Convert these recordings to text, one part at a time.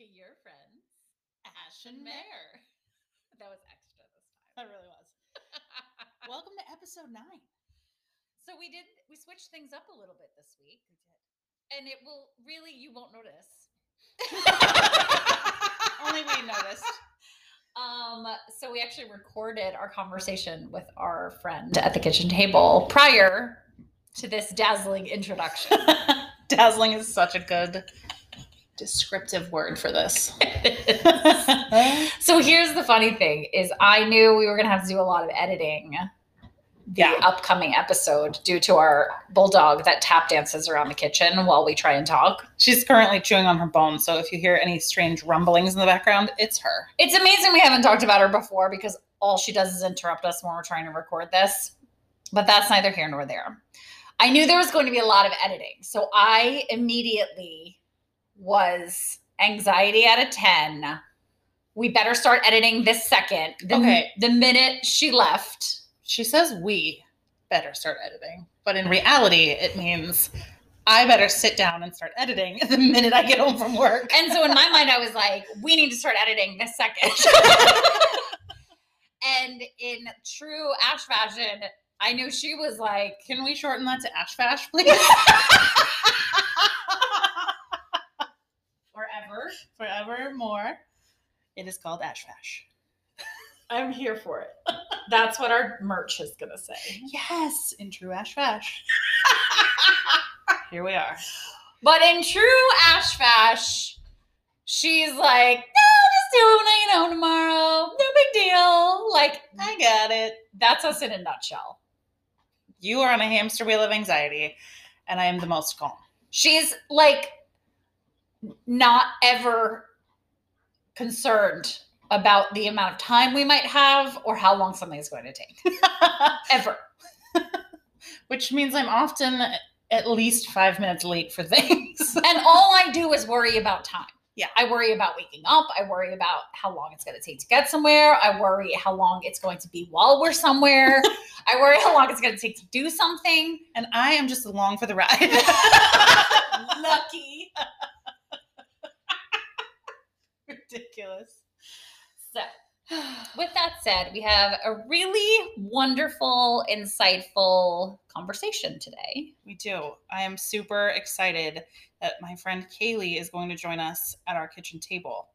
to your friends, Ash and Mer. That was extra this That really was. Welcome to episode nine. so we did we switched things up a little bit this week. And it will really you won't notice. Only we noticed. Um, so we actually recorded our conversation with our friend at the kitchen table prior to this dazzling introduction. Dazzling is such a good descriptive word for this. so here's the funny thing is I knew we were gonna have to do a lot of editing the yeah. upcoming episode due to our bulldog that tap dances around the kitchen while we try and talk. She's currently chewing on her bone, so if you hear any strange rumblings in the background, it's her. It's amazing we haven't talked about her before because all she does is interrupt us when we're trying to record this. But that's neither here nor there. I knew there was going to be a lot of editing. So I immediately was anxiety at a 10. We better start editing this second. The, Okay. The minute she left. She says we better start editing, but in reality, it means I better sit down and start editing the minute I get home from work. And so in my mind, I was like, we need to start editing this second. and in true Ash fashion, I knew she was like, Can we shorten that to Ash Fash, please? forever. Forevermore. It is called Ash Fash. I'm here for it. That's what our merch is going to say. Yes, in true Ash Fash. Here we are. But in true Ash Fash, she's like, no, just do it when I get home tomorrow. No big deal. Like, I got it. that's us in a nutshell. You are on a hamster wheel of anxiety, and I am the most calm. She's like not ever concerned about the amount of time we might have or how long something is going to take. Ever. Which means I'm often at least five minutes late for things. And all I do is worry about time. Yeah. I worry about waking up. I worry about how long it's going to take to get somewhere. I worry how long it's going to be while we're somewhere. I worry how long it's going to take to do something. and I am just along for the ride. Lucky. Ridiculous. So, with that said, we have a really wonderful, insightful conversation today. We do. I am super excited that my friend Kaylee is going to join us at our kitchen table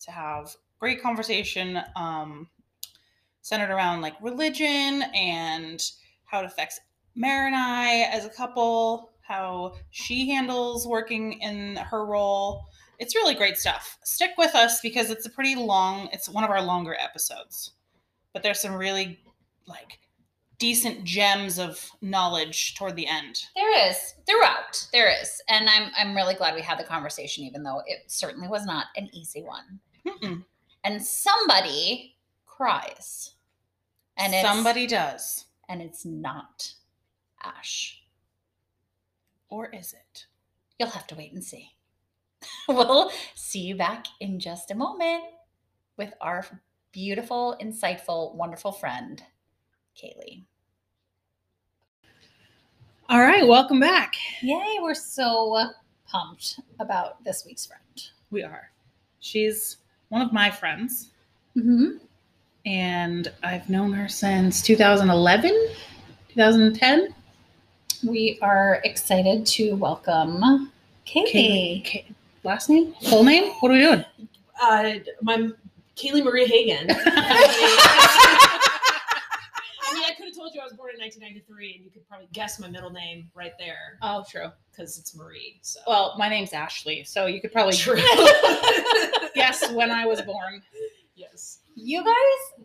to have great conversation um, centered around like religion and how it affects Mer and I as a couple, how she handles working in her role. It's really great stuff. Stick with us because it's a pretty long, it's one of our longer episodes. But there's some really like decent gems of knowledge toward the end. There is throughout. There is, and I'm I'm really glad we had the conversation, even though it certainly was not an easy one. Mm-mm. And somebody cries, and somebody does. and it's not Ash. Or is it? You'll have to wait and see. we'll see you back in just a moment with our beautiful, insightful, wonderful friend, Kaylee. All right, welcome back. Yay, we're so pumped about this week's friend. We are. She's one of my friends, Mm-hmm. and I've known her since 2011, 2010. We are excited to welcome Kaylee. Kay- last name? Full name? What are we doing? uh, my Kaylee Marie Hagen. I mean, I could have told you I was born in 1993, and you could probably guess my middle name right there Oh, true. because it's Marie. So Well, my name's Ashley, so you could probably guess when I was born. yes. You guys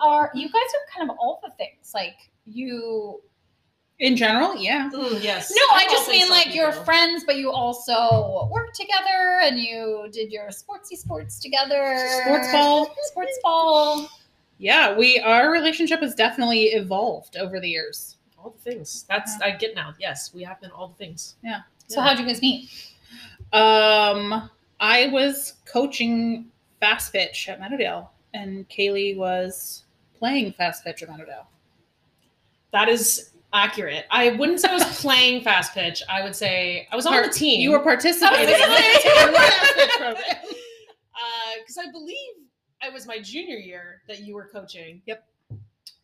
are you guys are kind of all the things. Like you In general, yeah. Mm, yes. No, I I'm just mean some like you're friends, but you also work together and you did your sportsy sports together. Sports ball. Sports ball. Yeah, we our relationship has definitely evolved over the years. all the things. That's I get now. Yes, we have been all the things. Yeah. So how'd you guys meet? Um, I was coaching fast pitch at Meadowdale, and Kaylee was playing fast pitch at Meadowdale. That is accurate. I wouldn't say I was playing fast pitch. I would say I was on Part- the team. You were participating in I the fast pitch program. Uh, it was my junior year that you were coaching. Yep.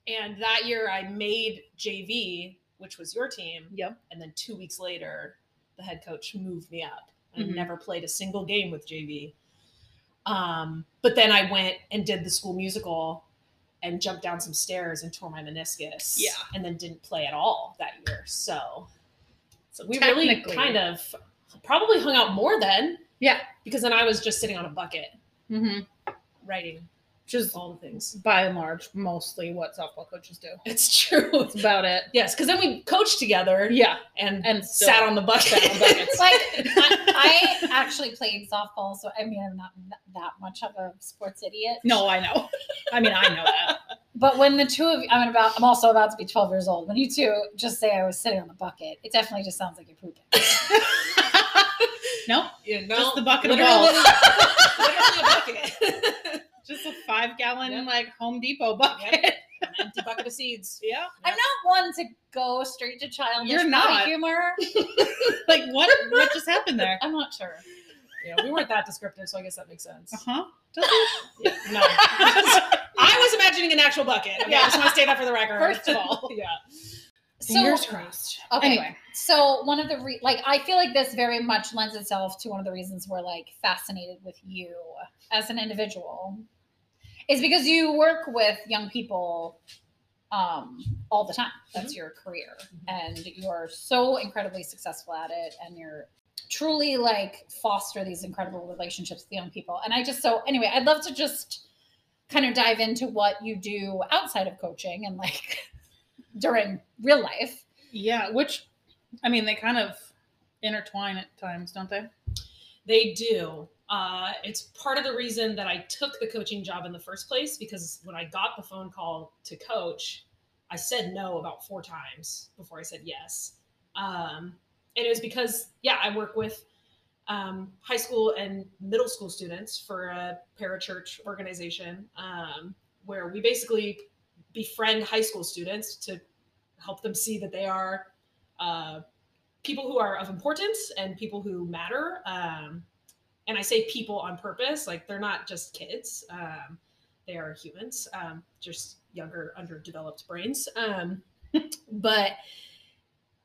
And that year I made JV, which was your team. Yep. And then two weeks later, the head coach moved me up. I Mhm. never played a single game with JV. Um, but then I went and did the school musical and jumped down some stairs and tore my meniscus. Yeah. And then didn't play at all that year. So, so we really kind of probably hung out more then. Yeah. Because then I was just sitting on a bucket Mm-hmm. writing Which is all the things. by and large mostly what softball coaches do. It's true. That's about it. yes, because then we coached together Yeah. and And still sat on the bucket. on buckets. Like I, I actually played softball, so I mean I'm not that much of a sports idiot. No, I know. I mean, I know that. But when the two of you, I'm about, I'm also about to be 12 years old. When you two just say I was sitting on the bucket, it definitely just sounds like you're pooping. no, You know, Just the bucket of literally, balls. literally a bucket. Just a five gallon Yep. like Home Depot bucket. An empty bucket of seeds. Yeah. I'm not one to go straight to childish You're body not. humor. Like what? What just happened there? I'm not sure. Yeah, we weren't that descriptive, so I guess that makes sense. Uh huh. Yeah, no. I was imagining an actual bucket. Okay, I just want to state that for the record. First of all. yeah. So, Fingers crossed. Okay. Anyway. So one of the re- like I feel like this very much lends itself to one of the reasons we're like fascinated with you as an individual is because you work with young people um all the time. That's your career and you're so incredibly successful at it and you're truly like foster these incredible relationships with young people. And I just so anyway, I'd love to just kind of dive into what you do outside of coaching and like during real life. Yeah. Which, I mean, they kind of intertwine at times, don't they? They do. Uh, it's part of the reason that I took the coaching job in the first place because when I got the phone call to coach, I said no about four times before I said yes. Um, and it was because, yeah, I work with um, high school and middle school students for a parachurch organization um, where we basically befriend high school students to help them see that they are uh, people who are of importance and people who matter. Um, and I say people on purpose, like they're not just kids. Um, they are humans, um, just younger, underdeveloped brains. Um, but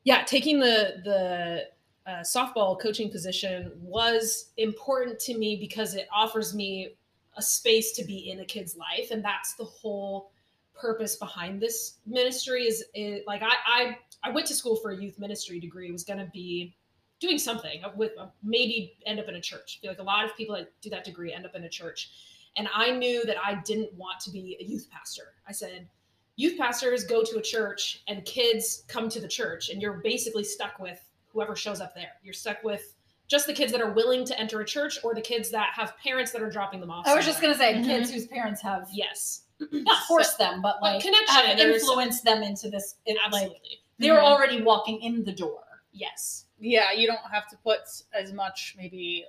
yeah, taking the the uh, softball coaching position was important to me because it offers me a space to be in a kid's life, and that's the whole purpose behind this ministry. Is, is like I, I I went to school for a youth ministry degree. Was going to be doing something with maybe end up in a church. I feel like a lot of people that do that degree end up in a church. And I knew that I didn't want to be a youth pastor. I said, youth pastors go to a church and kids come to the church, and you're basically stuck with whoever shows up there. You're stuck with just the kids that are willing to enter a church or the kids that have parents that are dropping them off. I was just gonna say Mhm. kids whose parents have yes, not forced them, but But like connection, have there's- them into this. It, like absolutely. they were Mhm. already walking in the door. yes. Yeah, you don't have to put as much maybe.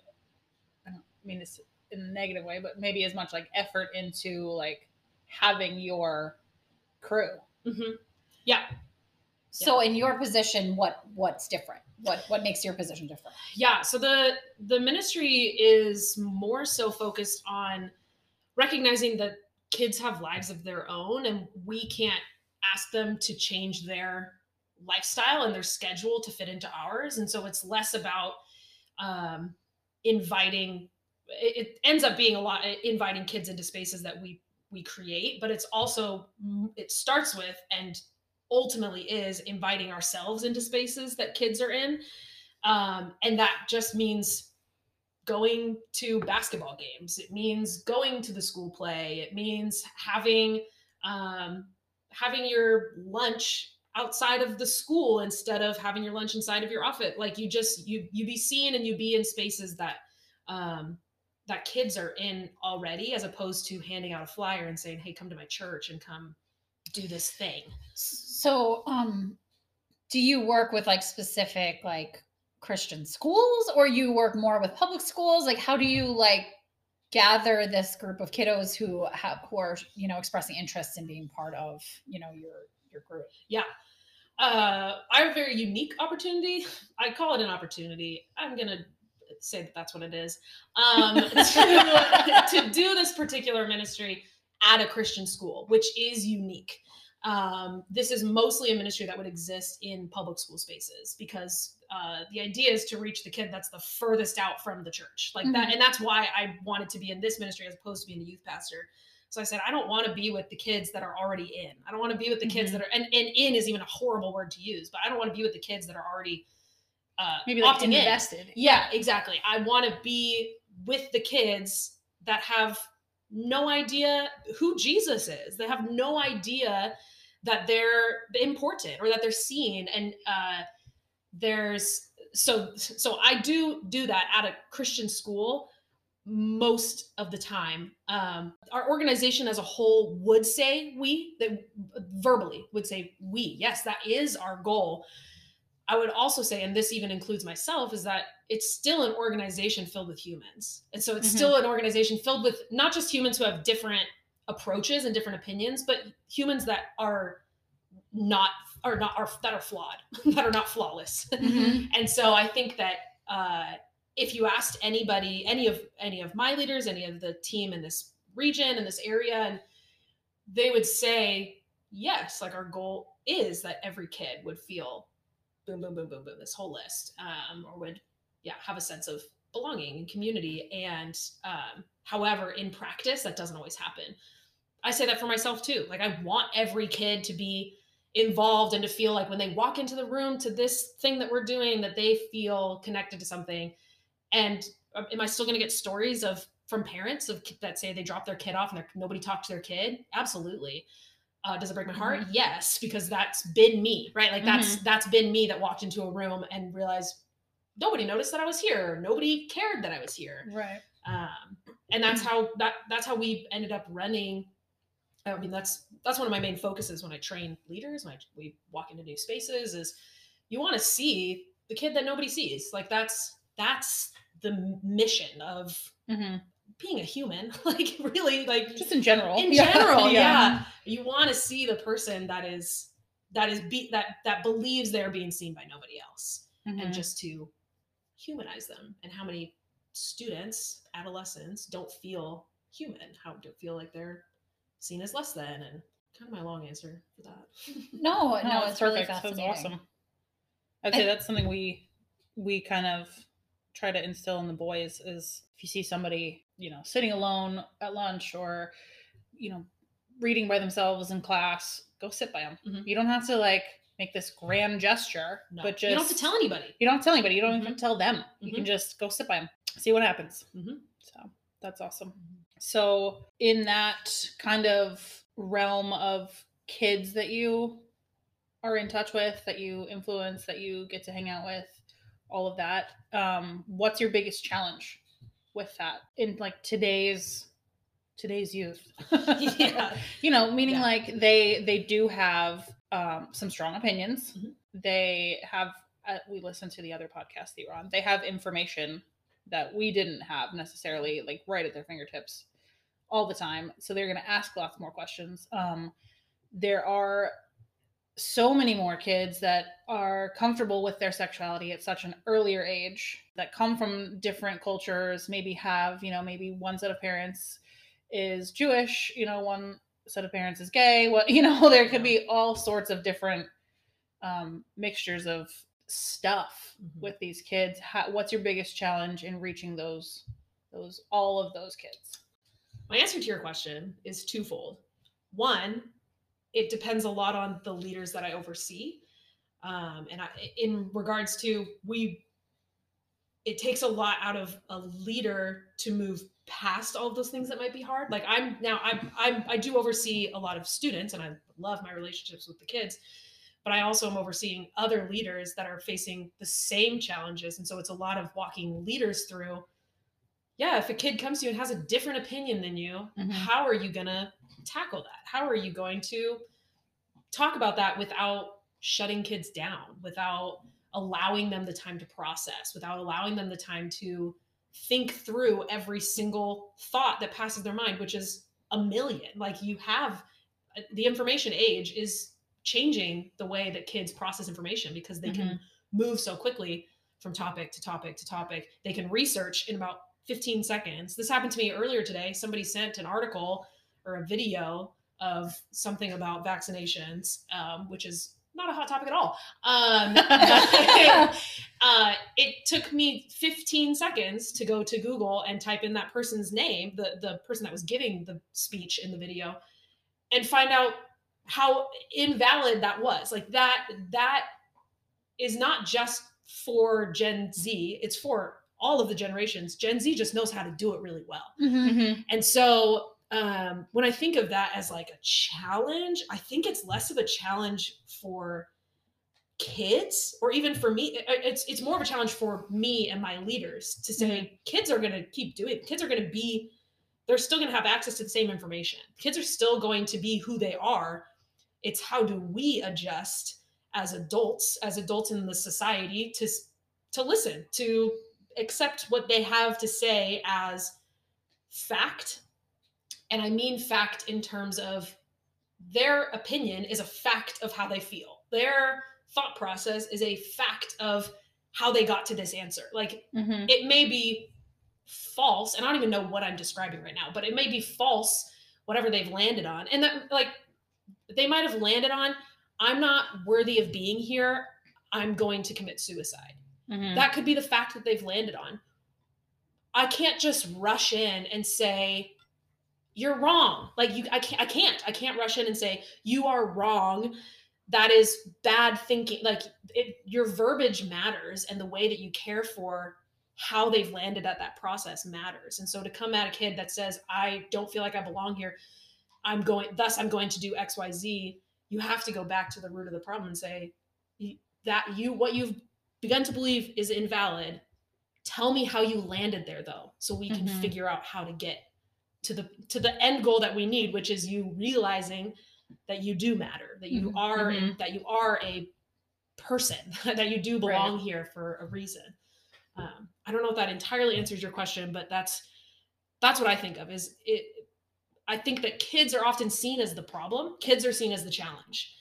I don't mean this in a negative way, but maybe as much like effort into like having your crew. hmm So in your position, what what's different? What what makes your position different? yeah so the the ministry is more so focused on recognizing that kids have lives of their own and we can't ask them to change their lifestyle and their schedule to fit into ours. And so it's less about um, inviting it, it ends up being a lot inviting kids into spaces that we we create but it's also it starts with and ultimately is inviting ourselves into spaces that kids are in. Um, and that just means going to basketball games. It means going to the school play. It means having um, having your lunch outside of the school instead of having your lunch inside of your office. Like you just you you be seen and you be in spaces that um, that kids are in already as opposed to handing out a flyer and saying hey come to my church and come do this thing. So um, do you work with like specific like Christian schools, or you work more with public schools? Like, how do you like gather this group of kiddos who have who are you know expressing interest in being part of you know your your group? Yeah. Uh, I have a very unique opportunity. I call it an opportunity. I'm going to say that that's what it is um, to, to do this particular ministry at a Christian school, which is unique. Um, this is mostly a ministry that would exist in public school spaces because uh, the idea is to reach the kid that's the furthest out from the church, like that, Mhm. and that's why I wanted to be in this ministry as opposed to being a youth pastor. So I said, I don't want to be with the kids that are already in. I don't want to be with the kids Mhm. that are, and, and in is even a horrible word to use, but I don't want to be with the kids that are already uh, Maybe like opting in. invested. Yeah, exactly. I want to be with the kids that have no idea who Jesus is. They have no idea that they're important or that they're seen. And uh, there's so so I do do that at a Christian school most of the time. Um, our organization as a whole would say we that verbally would say we. Yes, that is our goal. I would also say, and this even includes myself, is that it's still an organization filled with humans. And so it's Mhm. still an organization filled with not just humans who have different approaches and different opinions, but humans that are not are not are that are flawed, that are not flawless. Mhm. And so I think that uh, if you asked anybody, any of any of my leaders, any of the team in this region in this area, and they would say yes, like our goal is that every kid would feel boom, boom, boom, boom, boom, this whole list, um, or would yeah have a sense of belonging and community. And um, however, in practice, that doesn't always happen. I say that for myself too. Like I want every kid to be involved and to feel like when they walk into the room to this thing that we're doing that they feel connected to something and uh, am i still going to get stories of from parents of that say they dropped their kid off and nobody talked to their kid absolutely uh, does it break my heart? Yes because that's been me right? Like that's that's been me that walked into a room and realized nobody noticed that i was here. Nobody cared that i was here. Right. um, and that's how that that's how we ended up running. I mean that's that's one of my main focuses when i train leaders when I, we walk into new spaces is you want to see the kid that nobody sees. Like that's that's the mission of hmm being a human like really like Just in general. in general yeah, you want to see the person that is that is be that that believes they're being seen by nobody else Mhm. and just to humanize them and how many students adolescents don't feel human how do feel like they're seen as less than and kind of my long answer for that No, no, No, it's really That's fascinating. awesome. I'd say that's something we we kind of try to instill in the boys is if you see somebody, you know, sitting alone at lunch or, you know, reading by themselves in class, go sit by them. Mhm. You don't have to like make this grand gesture, no but just you don't have to tell anybody you don't have to tell anybody. You don't even Mhm. tell them. You can just go sit by them, see what happens. Mhm. So that's awesome. So in that kind of realm of kids that you are in touch with, that you influence, that you get to hang out with, all of that, um, what's your biggest challenge with that in like today's today's youth? yeah you know meaning Yeah. like they they do have um, some strong opinions Mhm. they have uh, we listened to the other podcast that you're on they have information that we didn't have necessarily like right at their fingertips all the time so they're going to ask lots more questions um, there are so many more kids that are comfortable with their sexuality at such an earlier age that come from different cultures maybe have you know maybe one set of parents is jewish you know one set of parents is gay what you know there could be all sorts of different um, mixtures of stuff Mhm. with these kids. How, what's your biggest challenge in reaching those those all of those kids? My answer to your question is twofold. One it depends a lot on the leaders that i oversee. Um, and I, in regards to we it takes a lot out of a leader to move past all of those things that might be hard. Like i'm now i'm, I'm i do oversee a lot of students and i love my relationships with the kids but i also am overseeing other leaders that are facing the same challenges. And so it's a lot of walking leaders through yeah if a kid comes to you and has a different opinion than you Mhm. how are you going to tackle that how are you going to talk about that without shutting kids down without allowing them the time to process without allowing them the time to think through every single thought that passes their mind which is a million like you have uh, the information age is changing the way that kids process information because they can move so quickly from topic to topic to topic. They can research in about 15 seconds. This happened to me earlier today. Somebody sent an article or a video of something about vaccinations, um, which is not a hot topic at all. Um, uh, it took me 15 seconds to go to Google and type in that person's name, the, the person that was giving the speech in the video, and find out how invalid that was. Like that, that is not just for Gen Z, it's for all of the generations. Gen Z just knows how to do it really well. Mhm. And so um, when I think of that as like a challenge, I think it's less of a challenge for kids or even for me uh, uh, it's it's more of a challenge for me and my leaders to say mm-hmm. kids are going to keep doing kids are going to be they're still going to have access to the same information. Kids are still going to be who they are. It's how do we adjust as adults as adults in the society to to listen to accept what they have to say as fact and i mean fact in terms of their opinion is a fact of how they feel. Their thought process is a fact of how they got to this answer. Like Mhm. it may be false and i don't even know what i'm describing right now but it may be false whatever they've landed on. And that like they might have landed on i'm not worthy of being here. I'm going to commit suicide. Mhm. that could be the fact that they've landed on. I can't just rush in and say you're wrong. Like you i can't i can't i can't rush in and say you are wrong. That is bad thinking like it your verbiage matters and the way that you care for how they've landed at that process matters. And so to come at a kid that says i don't feel like i belong here. I'm going thus i'm going to do xyz you have to go back to the root of the problem and say that you what you've begun to believe is invalid. Tell me how you landed there though so we can Mhm. figure out how to get to the to the end goal that we need which is you realizing that you do matter that you Mhm. are Mhm. that you are a person that you do belong here for a reason. Um, i don't know if that entirely answers your question but that's that's what i think of is it i think that kids are often seen as the problem. Kids are seen as the challenge.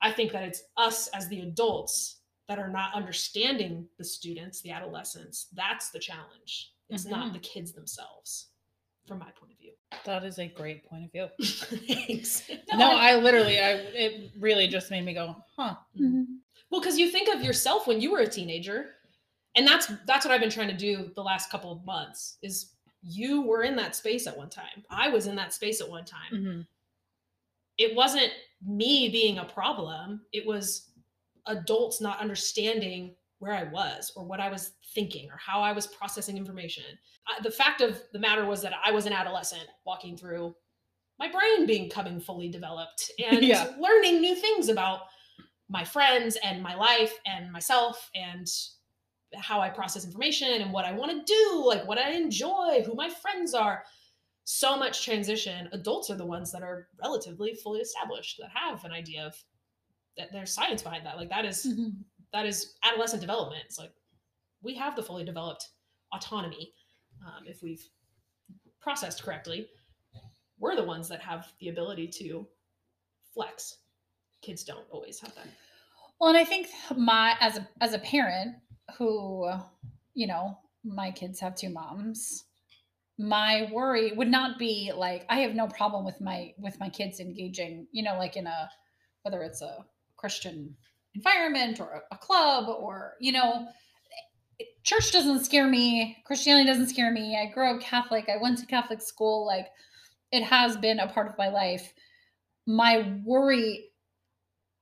I think that it's us as the adults that are not understanding the students the adolescents. That's the challenge. It's not Mhm. the kids themselves from my point of view That is a great point of view. thanks No, I literally, I it really just made me go, huh. Mhm. Well, because you think of yourself when you were a teenager, and that's that's what I've been trying to do the last couple of months. Is you were in that space at one time. I was in that space at one time. Mhm. It wasn't me being a problem. It was adults not understanding where I was or what I was thinking or how I was processing information. I, the fact of the matter was that I was an adolescent walking through my brain becoming fully developed and Yeah. learning new things about my friends and my life and myself and how I process information and what I want to do, like what I enjoy, who my friends are. So much transition. Adults are the ones that are relatively fully established that have an idea of that there's science behind that. Like that is Mhm. That is adolescent development. It's like we have the fully developed autonomy um, if we've processed correctly. We're the ones that have the ability to flex. Kids don't always have that. Well, and I think my as a as a parent who, you know, my kids have two moms. My worry would not be like I have no problem with my with my kids engaging, you know, like in a whether it's a Christian environment or a, club or you know, church doesn't scare me. Christianity doesn't scare me. I grew up Catholic. I went to Catholic school. Like it has been a part of my life. My worry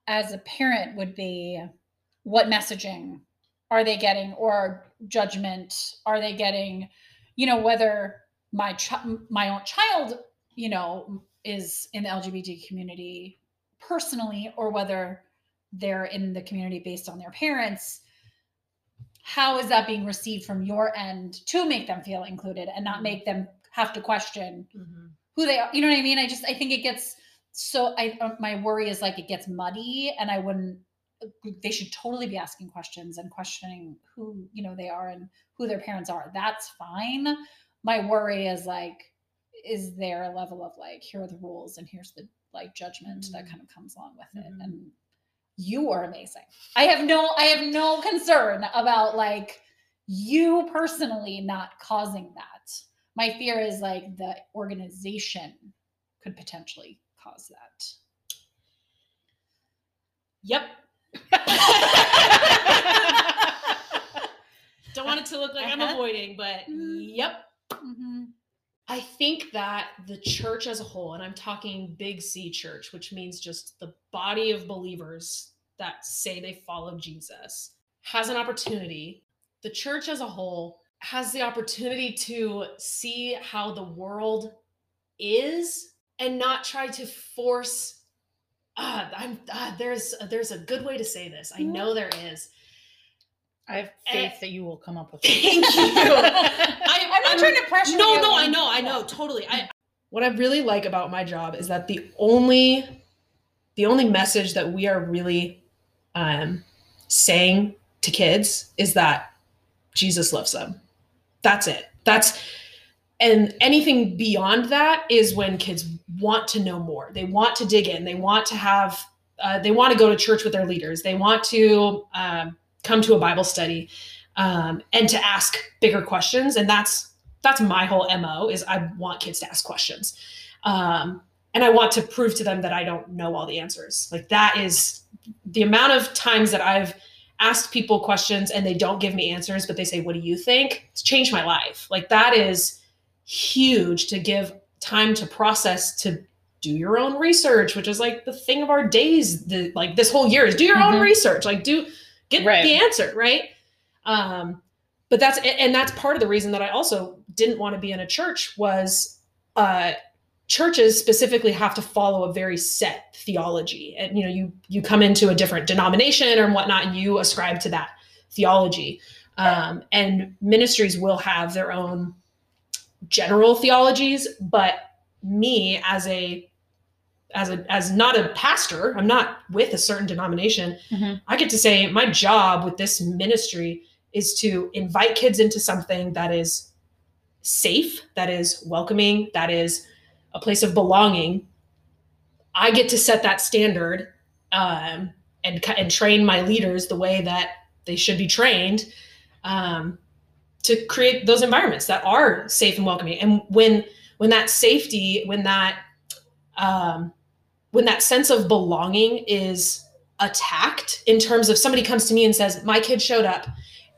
as a parent would be what messaging are they getting or judgment are they getting you know whether my ch- my own child you know is in the lgbt community personally or whether they're in the community based on their parents how is that being received from your end to make them feel included and not make them have to question who they are. You know what I mean? I just I think it gets so I uh, my worry is like it gets muddy and I wouldn't they should totally be asking questions and questioning who, you know, they are and who their parents are. That's fine. My worry is like is there a level of like here are the rules and here's the like judgment that Mm. kind of comes along with it Mhm. and you are amazing. I have no I have no concern about like you personally not causing that. My fear is like the organization could potentially cause that. Yep. Don't want it to look like I'm Uh-huh. avoiding, but Mhm. yep. Mhm. I think that the church as a whole, and I'm talking big C church, which means just the body of believers that say they follow Jesus, has an opportunity. The church as a whole has the opportunity to see how the world is and not try to force. Ah, I'm, ah, there's there's a good way to say this. I know there is. I have faith faith that you will come up with Thank you. I, I'm not trying to pressure no, you. no, no, I know, I know, totally. I what I really like about my job is that the only the only message that we are really um saying to kids is that Jesus loves them. That's it. That's and anything beyond that is when kids want to know more. They want to dig in. They want to have uh, they want to go to church with their leaders. They want to um, come to a Bible study um, and to ask bigger questions. And that's that's my whole mo is I want kids to ask questions, um, and I want to prove to them that I don't know all the answers. Like that is the amount of times that I've asked people questions and they don't give me answers, but they say, "What do you think?" It's changed my life. Like that is huge to give time to process to do your own research which is like the thing of our days the like this whole year is do your own Mhm. research like do get Right. the answer right? Um but that's and that's part of the reason that i also didn't want to be in a church was uh churches specifically have to follow a very set theology. And you know you you come into a different denomination or whatnot and you ascribe to that theology. Um, and ministries will have their own general theologies but me as a as a as not a pastor i'm not with a certain denomination Mhm. i get to say my job with this ministry is to invite kids into something that is safe that is welcoming that is a place of belonging i get to set that standard um, and and train my leaders the way that they should be trained um, to create those environments that are safe and welcoming and when when that safety when that um, when that sense of belonging is attacked in terms of somebody comes to me and says my kid showed up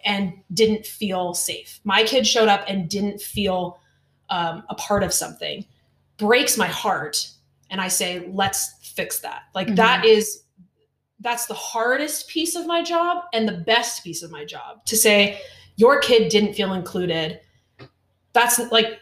and didn't feel safe. My kid showed up and didn't feel um, a part of something breaks my heart and i say let's fix that. Like that is that's the hardest piece of my job and the best piece of my job to say your kid didn't feel included. That's like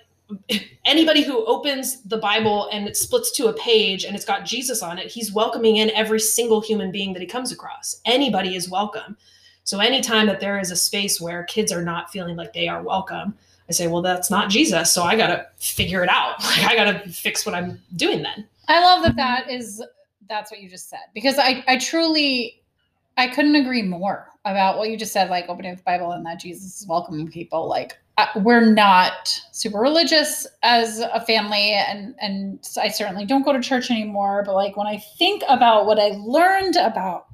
anybody who opens the bible and it splits to a page and it's got jesus on it he's welcoming in every single human being that he comes across. Anybody is welcome. So anytime that there is a space where kids are not feeling like they are welcome i say well that's not jesus so i gotta figure it out. Like i gotta fix what i'm doing then. I love that that is that's what you just said because I I truly I couldn't agree more about what you just said like opening the Bible and that Jesus is welcoming people like we're not super religious as a family and and I certainly don't go to church anymore but like when I think about what I learned about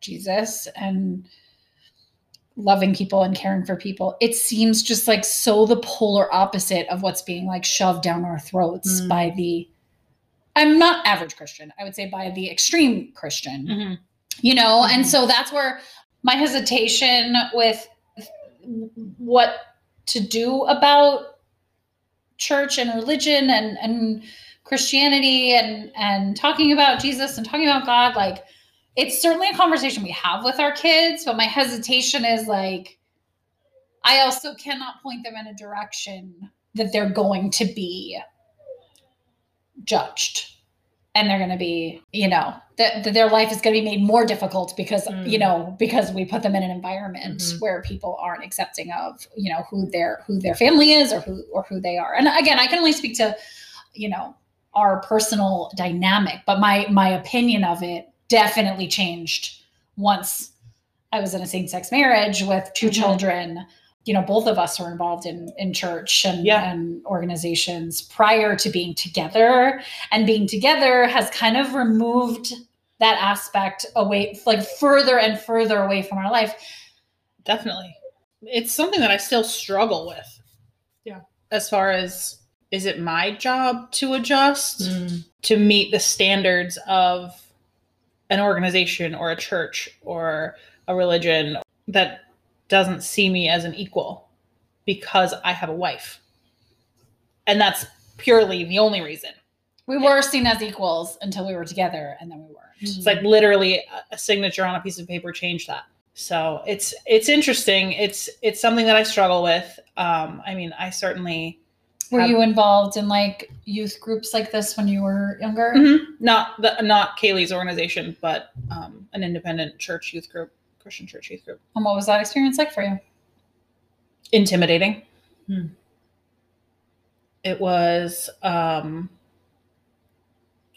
Jesus and loving people and caring for people it seems just like so the polar opposite of what's being like shoved down our throats Mm. by the i'm not average christian i would say by the extreme christian Mhm. you know and Mhm. so that's where my hesitation with what to do about church and religion and and christianity and and talking about jesus and talking about god like it's certainly a conversation we have with our kids but my hesitation is like i also cannot point them in a direction that they're going to be judged and they're going to be you know that, that their life is going to be made more difficult because Mm. you know because we put them in an environment Mhm. where people aren't accepting of you know who their who their family is or who or who they are and again i can only speak to you know our personal dynamic but my my opinion of it definitely changed once i was in a same-sex marriage with 2 Mhm. children you know both of us were involved in in church and, Yeah. and organizations prior to being together and being together has kind of removed that aspect away, like further and further away from our life. Definitely. It's something that I still struggle with. Yeah. As far as is it my job to adjust mm. to meet the standards of an organization or a church or a religion that doesn't see me as an equal because I have a wife. And that's purely the only reason. We were seen as equals until we were together, and then we weren't. It's like literally a- signature on a piece of paper changed that. So it's it's interesting. It's it's something that I struggle with. Um, I mean, I certainly Were Have- you involved in like youth groups like this when you were younger? Mhm. not the not Kaylee's organization, but um, an independent church youth group, Christian church youth group. And what was that experience like for you? Intimidating. Hmm. It was um,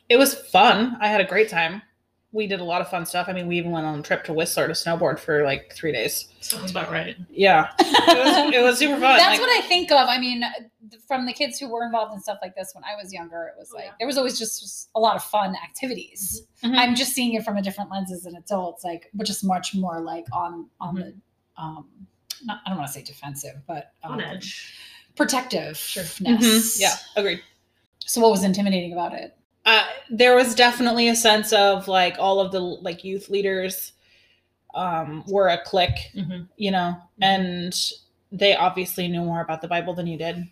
it was fun. I had a great time. We did a lot of fun stuff. I mean, we even went on a trip to Whistler to snowboard for like three days. Sounds about right. Yeah, it was, it was super fun. That's Like- what I think of. I mean, from the kids who were involved in stuff like this when I was younger, it was Oh, like yeah. there was always just, just a lot of fun activities. Mhm. I'm just seeing it from a different lens as an adult, it's like, but just much more like on on the um, not, I don't want to say defensive, but um, On edge. protectiveness. Mhm. Yeah, agreed. So what was intimidating about it? Uh, there was definitely a sense of like all of the like youth leaders um, were a clique, Mhm. you know, and they obviously knew more about the Bible than you did.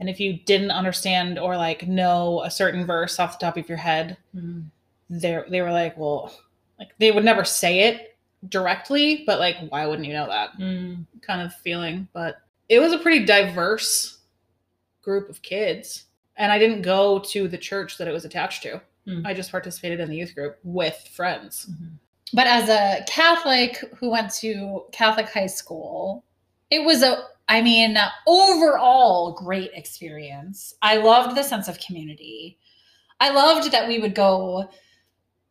And if you didn't understand or like know a certain verse off the top of your head, Mhm. they they were like, well, like they would never say it directly, but like, why wouldn't you know that? Mm. kind of feeling, but it was a pretty diverse group of kids. And I didn't go to the church that it was attached to. Mm. I just participated in the youth group with friends. Mhm. But as a Catholic who went to Catholic high school, it was a, I mean, overall great experience. I loved the sense of community. I loved that we would go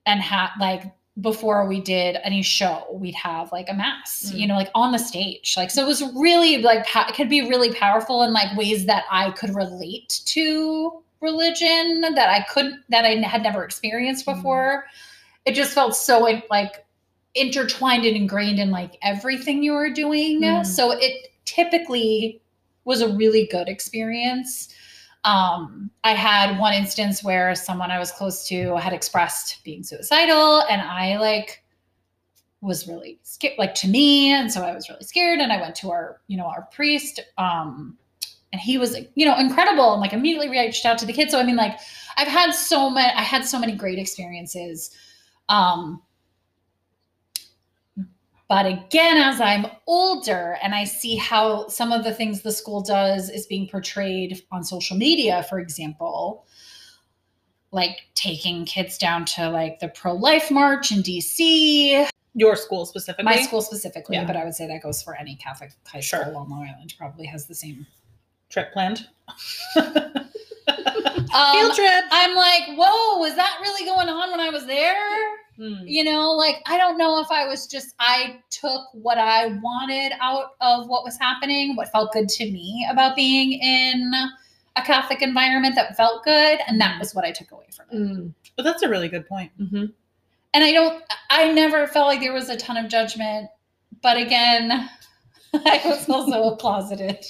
and have, like, before we did any show, we'd have like a mass, Mm. you know, like on the stage. Like, so it was really like, po- it could be really powerful in like ways that I could relate to religion that I couldn't that I had never experienced Mm. before it just felt so like intertwined and ingrained in like everything you were doing. Mm. So it typically was a really good experience. Um, I had one instance where someone I was close to had expressed being suicidal, and I like was really scared, like to me, and so I was really scared. And I went to our, you know, our priest, um, and he was, you know, incredible, and like immediately reached out to the kids. So I mean, like I've had so many, I had so many great experiences. Um, but again, as I'm older and I see how some of the things the school does is being portrayed on social media, for example, like taking kids down to like the pro life march in DC, Your school specifically. my school specifically, Yeah. but I would say that goes for any Catholic high Sure. school on Long Island, probably has the same. trip planned. Um, Field trip. I'm like, whoa, was that really going on when I was there? Mm. you know like i don't know if i was just i took what i wanted out of what was happening what felt good to me about being in a catholic environment that felt good and that was what i took away from it Mm. but that's a really good point. Mhm. and i don't i never felt like there was a ton of judgment but again i was also a closeted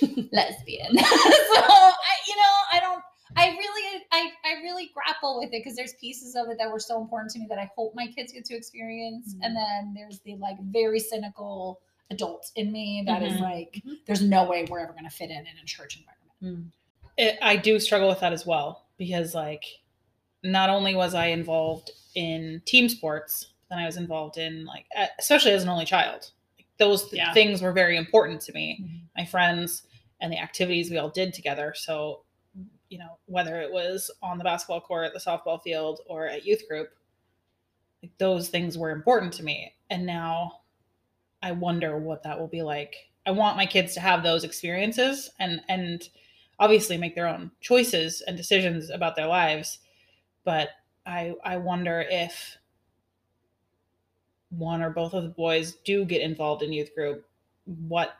lesbian so i you know i don't I really, I, I really grapple with it because there's pieces of it that were so important to me that I hope my kids get to experience, Mhm. and then there's the like very cynical adult in me that is Mhm. like, Mhm. there's no way we're ever going to fit in in a church environment. Mm. It, I do struggle with that as well because, like, not only was I involved in team sports, then I was involved in, like, especially as an only child. Like, those th- Yeah. things were very important to me. Mhm. my friends and the activities we all did together. So, you know, whether it was on the basketball court, the softball field, or at youth group, like those things were important to me. And now I wonder what that will be like. I want my kids to have those experiences and and obviously make their own choices and decisions about their lives. But I I wonder if one or both of the boys do get involved in youth group, what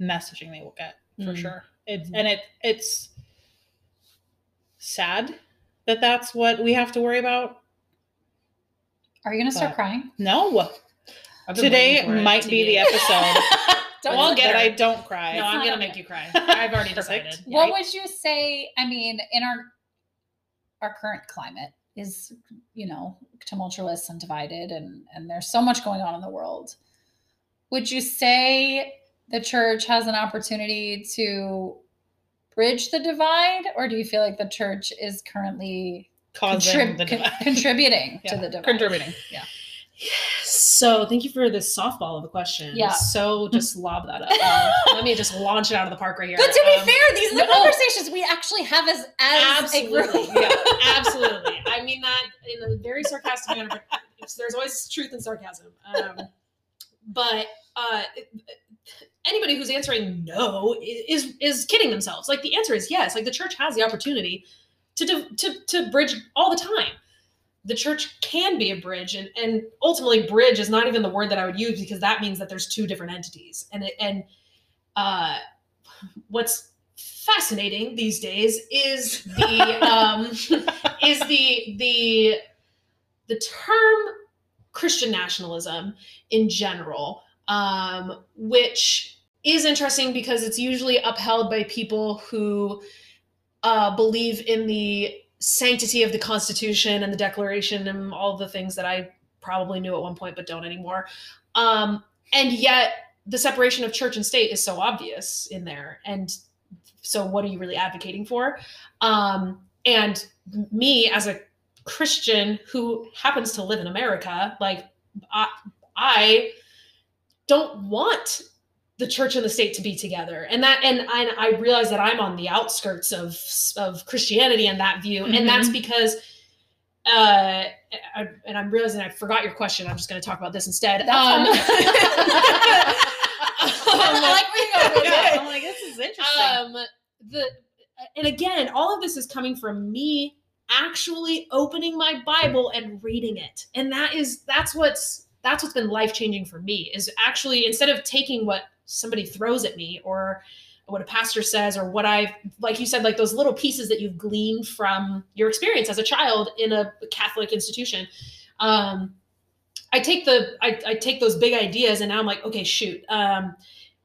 messaging they will get for Mm. sure. It's Mhm. and it it's sad that that's what we have to worry about Are you gonna start crying? No. I've Today waiting for it might to be the episode Don't Well, I'll get that. I don't cry. No, It's I'm gonna make you cry. I've already Perfect. decided. What Yeah. would you say? I mean, in our our current climate is, you know, tumultuous and divided, and and there's so much going on in the world. Would you say the church has an opportunity to bridge the divide, or do you feel like the church is currently Causing contrib- the con- contributing Yeah, to the divide? Contributing. Yeah. So thank you for this softball of a question. Yeah. So just lob that up. Um, let me just launch it out of the park right here. But to be Um, fair, these are the no. conversations we actually have as as absolutely, yeah, absolutely. I mean that in a very sarcastic manner. But there's always truth in sarcasm. Um, but uh, anybody who's answering no is is kidding themselves. Like the answer is yes. Like the church has the opportunity to to to bridge all the time. The church can be a bridge, and and ultimately, bridge is not even the word that I would use because that means that there's two different entities. And it, and uh, what's fascinating these days is the um, is the the the term Christian nationalism in general, um, which is interesting because it's usually upheld by people who uh, believe in the sanctity of the Constitution and the Declaration and all the things that I probably knew at one point but don't anymore. Um, and yet, the separation of church and state is so obvious in there. And so, what are you really advocating for? Um, and me as a Christian who happens to live in America, like I, I don't want the church and the state to be together, and that, and I, I realize that I'm on the outskirts of of Christianity and that view, and that's because. Uh, I, and I'm realizing I forgot your question. I'm just going to talk about this instead. That's Um, I like where you're with Yeah. I'm like, this is interesting. um the and again all of this is coming from me actually opening my bible and reading it and that is that's what's that's what's been life changing for me is actually instead of taking what somebody throws at me or what a pastor says or what i've like you said like those little pieces that you've gleaned from your experience as a child in a catholic institution um i take the i, I take those big ideas and now i'm like okay shoot um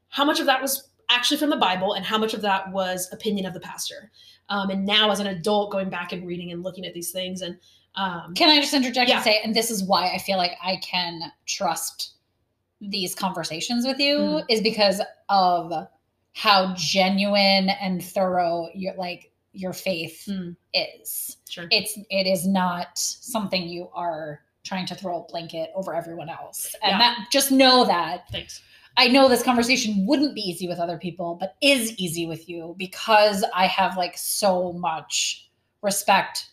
how much of that was actually from the Bible and how much of that was opinion of the pastor. Um, and now, as an adult, going back and reading and looking at these things, and um, Can I just interject Yeah. and say, and this is why I feel like I can trust these conversations with you Mm. is because of how genuine and thorough your like your faith Mm. is. sure, It's it is not something you are trying to throw a blanket over everyone else. And Yeah. that just know that thanks. I know this conversation wouldn't be easy with other people, but is easy with you because I have like so much respect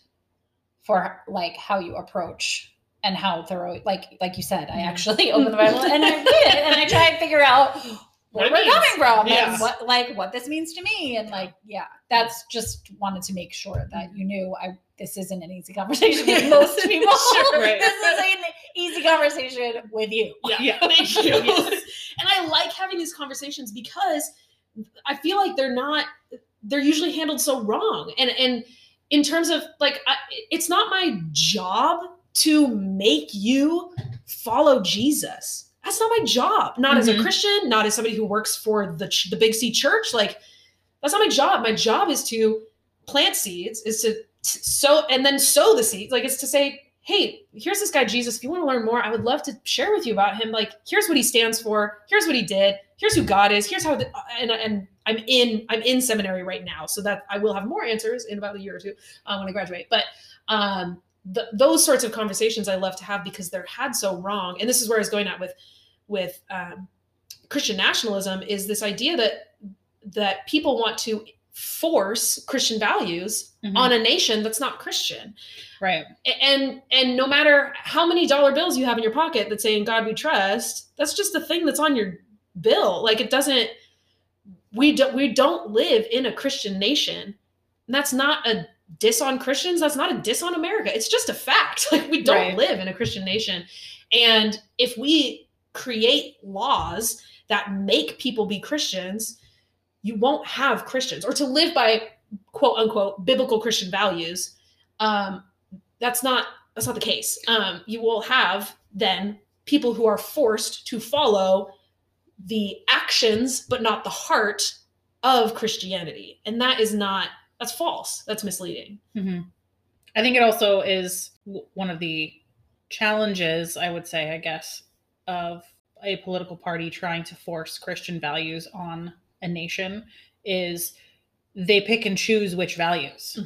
for like how you approach and how thorough like like you said, I Mhm. actually open the Bible and I read it and I try and figure out where we're coming from Yeah. and what like what this means to me. And like, yeah, that's just wanted to make sure that you knew I this isn't an easy conversation with most people. Sure, right. This is an easy conversation with you. Yeah, Yeah. thank you. Yes. and I like having these conversations because I feel like they're not they're usually handled so wrong. And and in terms of like I, it's not my job to make you follow Jesus. That's not my job. Not as a Mhm. Christian, not as somebody who works for the ch- the Big C church like that's not my job. My job is to plant seeds, is to t- sow and then sow the seeds. Like it's to say, hey, here's this guy Jesus. If you want to learn more, I would love to share with you about him. Like, here's what he stands for. Here's what he did. Here's who God is. Here's how. The, and and I'm in I'm in seminary right now, so that I will have more answers in about a year or two uh, when I graduate. But um, those sorts of conversations I love to have because they're had so wrong. And this is where I was going at with with um, Christian nationalism is this idea that that people want to force Christian values Mhm. on a nation that's not Christian. right. And and no matter how many dollar bills you have in your pocket that say "In God We Trust," that's just the thing that's on your bill. Like it doesn't. We don't we don't live in a Christian nation. And that's not a diss on Christians. That's not a diss on America. It's just a fact. Like we don't Right. live in a Christian nation. And if we create laws that make people be Christians, you won't have Christians or to live by quote unquote biblical Christian values. Um, that's not that's not the case. Um, you will have then people who are forced to follow the actions, but not the heart of Christianity, and that is not that's false. That's misleading. hmm I think it also is one of the challenges, I would say, I guess, of a political party trying to force Christian values on a nation is they pick and choose which values.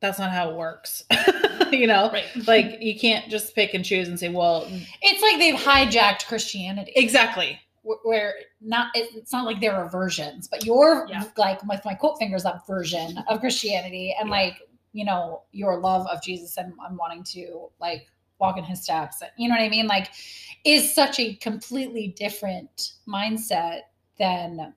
That's not how it works. you know, Right. like you can't just pick and choose and say, well, It's like they've hijacked Christianity. exactly. Wh- where not it's not like there are versions, but your Yeah. like with my quote fingers up version of Christianity and Yeah. like you know your love of Jesus and I'm wanting to like walk in his steps. You know what I mean? Like is such a completely different mindset than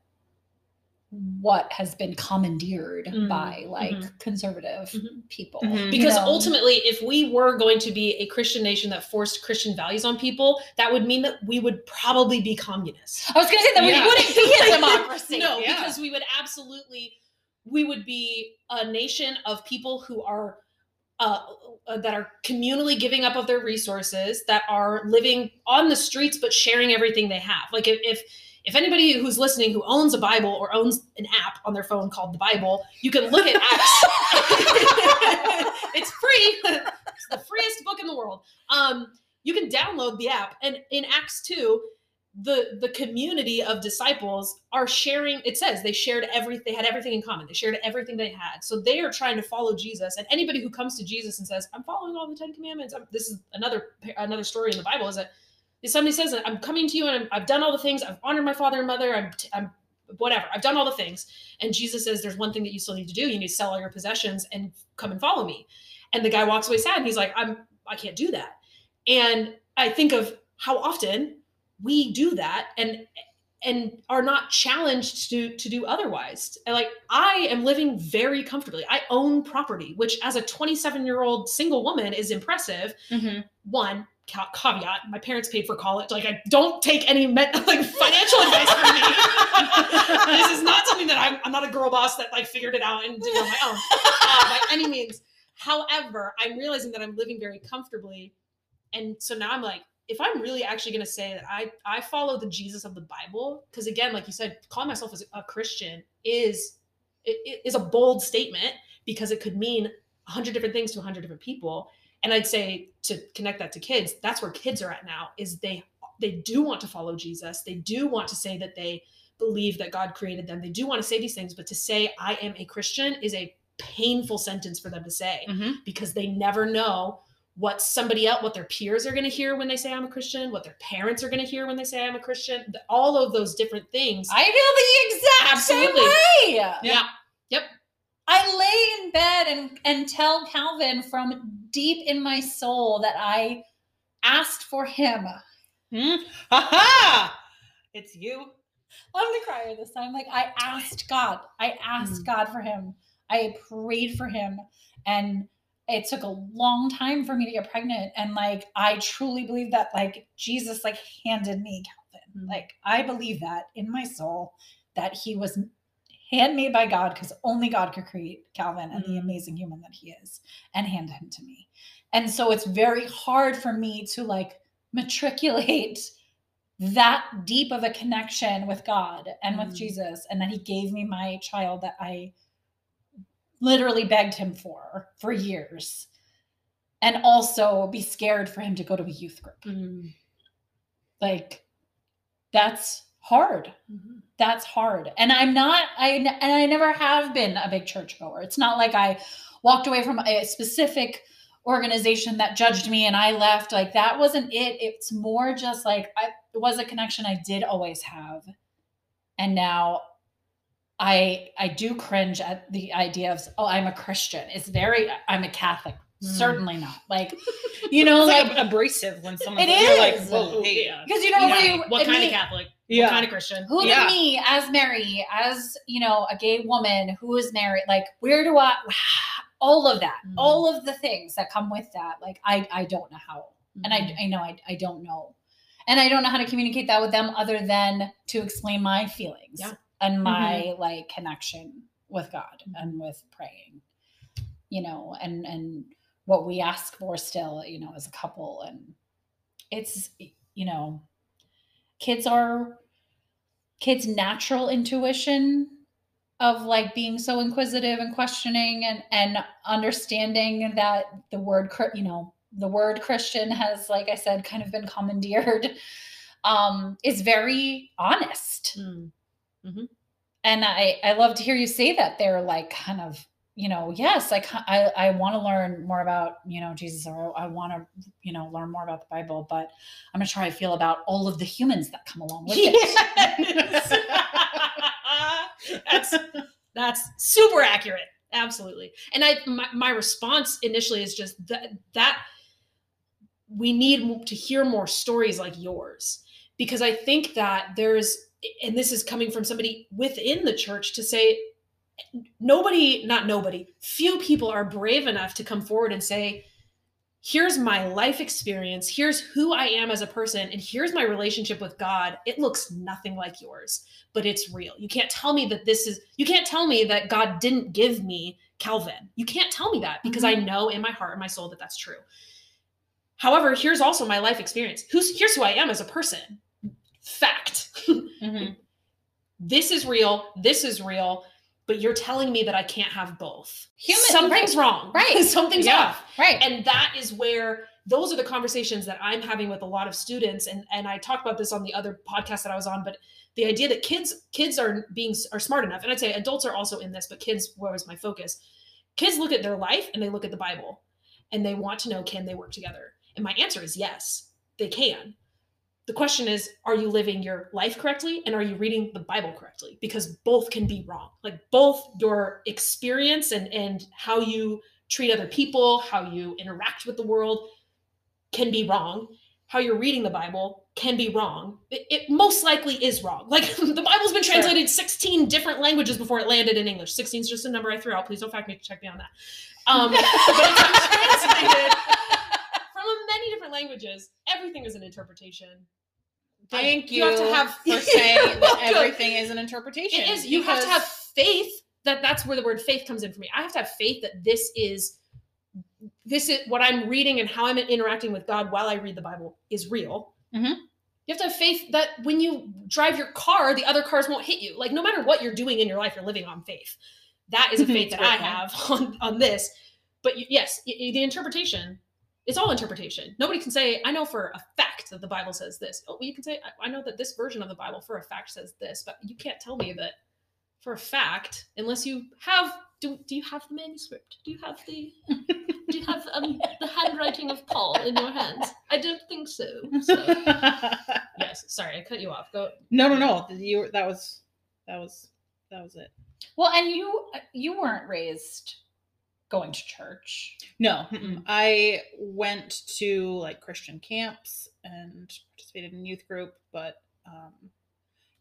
what has been commandeered Mhm, by like mhm. conservative Mhm. people. Mhm. you Because know? ultimately, if we were going to be a Christian nation that forced Christian values on people, that would mean that we would probably be communists. I was gonna say that Yeah. we wouldn't be a democracy. No, Yeah. because we would absolutely, we would be a nation of people who are, uh, uh, that are communally giving up of their resources, that are living on the streets but sharing everything they have. Like if, if if anybody who's listening who owns a Bible or owns an app on their phone called the Bible, you can look at Acts. it's free. it's the freest book in the world. Um, you can download the app, and in Acts two, the the community of disciples are sharing. It says they shared every. They had everything in common. They shared everything they had. So they are trying to follow Jesus. And anybody who comes to Jesus and says, "I'm following all the Ten Commandments," I'm, this is another another story in the Bible. Is that if somebody says, "I'm coming to you and I'm, I've done all the things. I've honored my father and mother. I'm, t- I'm whatever. I've done all the things." And Jesus says, "There's one thing that you still need to do. You need to sell all your possessions and come and follow me." And the guy walks away sad. And he's like, "I'm I can't do that." And I think of how often we do that and and are not challenged to to do otherwise. And like I am living very comfortably. I own property, which as a 27 year old single woman is impressive. Mhm. One caveat: my parents paid for college. Like I don't take any me- like financial advice from me. this is not something that I'm. I'm not a girl boss that like figured it out and did it on my own uh, by any means. However, I'm realizing that I'm living very comfortably, and so now I'm like, if I'm really actually going to say that I I follow the Jesus of the Bible, because again, like you said, calling myself as a Christian is it, it is a bold statement because it could mean a hundred different things to a hundred different people. And I'd say to connect that to kids, that's where kids are at now. Is they they do want to follow Jesus. They do want to say that they believe that God created them. They do want to say these things, but to say I am a Christian is a painful sentence for them to say Mhm. because they never know what somebody else, what their peers are going to hear when they say I'm a Christian, what their parents are going to hear when they say I'm a Christian. All of those different things. I feel the exact Absolutely. same way. yeah. Yep. I lay in bed and, and tell Calvin from deep in my soul that I asked for him. Hmm? Ha! It's you. I'm the crier this time. Like I asked God. I asked Mm. God for him. I prayed for him. And it took a long time for me to get pregnant. And like I truly believe that like Jesus like handed me Calvin. Mm. Like I believe that in my soul that he was handmade by God because only God could create Calvin and the Mm. amazing human that he is and hand him to me. And so it's very hard for me to like matriculate that deep of a connection with God and with Mm. Jesus and that he gave me my child that I literally begged him for for years. And also be scared for him to go to a youth group. Mm. Like that's hard Mhm. that's hard and i'm not I, and i never have been a big church goer it's not like i walked away from a specific organization that judged me and i left like that wasn't it it's more just like I, it was a connection i did always have and now i i do cringe at the idea of oh i'm a christian it's very i'm a catholic Mm. certainly not like you know like like abrasive when someone It like, is. yeah. because you know Yeah. you What kind of immediate- Catholic? Yeah. What kind of Christian? who Yeah. did me as Mary, as you know, a gay woman who is married, like where do I all of that, Mm. all of the things that come with that, like I I don't know how. And Mm-hmm. I I know I, I don't know. And I don't know how to communicate that with them other than to explain my feelings Yeah. and my like connection with God and with praying. You know, and and what we ask for still, you know, as a couple. And it's, you know, kids are kids' natural intuition of like being so inquisitive and questioning and and understanding that the word you know the word christian has like i said kind of been commandeered um is very honest Mm. and i i love to hear you say that they're like kind of you know yes i i, I want to learn more about you know jesus or i want to you know learn more about the bible but i'm gonna try to feel about all of the humans that come along with it that's that's super accurate. Absolutely. And I my, my response initially is just that that we need to hear more stories like yours because I think that there's and this is coming from somebody within the church to say nobody not nobody few people are brave enough to come forward and say here's my life experience. Here's who i am as a person and here's my relationship with god. It looks nothing like yours but it's real. You can't tell me that this is you can't tell me that god didn't give me calvin. You can't tell me that because i know in my heart and my soul that that's true. However here's also my life experience. Who's here's who i am as a person. Fact. Mhm. this is real. This is real but you're telling me that i can't have both. Human- something's wrong. Right. something's Yeah. off. Right. And that is where those are the conversations that i'm having with a lot of students. And and i talked about this on the other podcast that i was on but the idea that kids kids are being are smart enough and i'd say adults are also in this but kids where was my focus. Kids look at their life and they look at the bible and they want to know can they work together? And my answer is yes they can the question is are you living your life correctly and are you reading the bible correctly? Because both can be wrong. Like both your experience and and how you treat other people how you interact with the world can be wrong. How you're reading the bible can be wrong. It, it most likely is wrong. Like the bible's been Sure. translated 16 different languages before it landed in english. 16 is just a number i threw out. Please don't fact me check me on that. Um, but it's translated from many different languages. Everything is an interpretation Thank you you, have to have- for saying that everything is an interpretation. It is. You have to have faith that that's where the word faith comes in for me. I have to have faith that this is this is what I'm reading and how I'm interacting with God while I read the Bible is real. Mhm. You have to have faith that when you drive your car, the other cars won't hit you. Like no matter what you're doing in your life, you're living on faith. That is a faith that I have on, on this. But yes, the interpretation, it's all interpretation. Nobody can say, I know for a fact that the Bible says this. Oh, you can say, I, I know that this version of the Bible for a fact says this, but you can't tell me that for a fact unless you have do, do you have the manuscript do you have the do you have um, the handwriting of paul in your hands i don't think so, so yes sorry i cut you off go no, no, no. You that was that was that was it. well and you you weren't raised going to church No, mm-mm. I went to like Christian camps and participated in youth group, but um,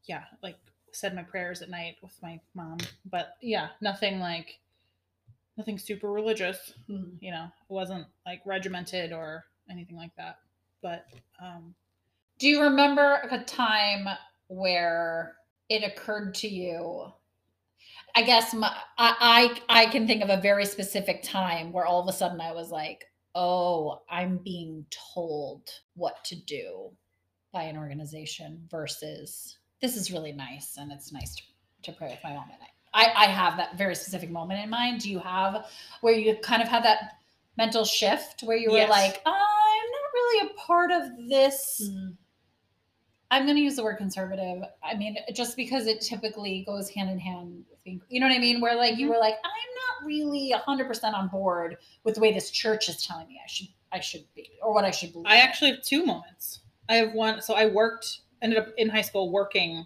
yeah, like said my prayers at night with my mom. But yeah, nothing like nothing super religious. You know, it wasn't like regimented or anything like that. But um, Do you remember a time where it occurred to you? I guess my, I, I I can think of a very specific time where all of a sudden I was like, "Oh, I'm being told what to do by an organization versus this is really nice and it's nice to, to pray with my mom at night." I, I have that very specific moment in mind. Do you have where you kind of had that mental shift where you were Yes. like, "I'm not really a part of this." Mm. I'm going to use the word conservative. I mean, just because it typically goes hand in hand with you know what I mean? Where like you were like, I'm not really 100% on board with the way this church is telling me I should, I should be, or what I should believe. I actually have two moments. I have one. So I worked, ended up in high school working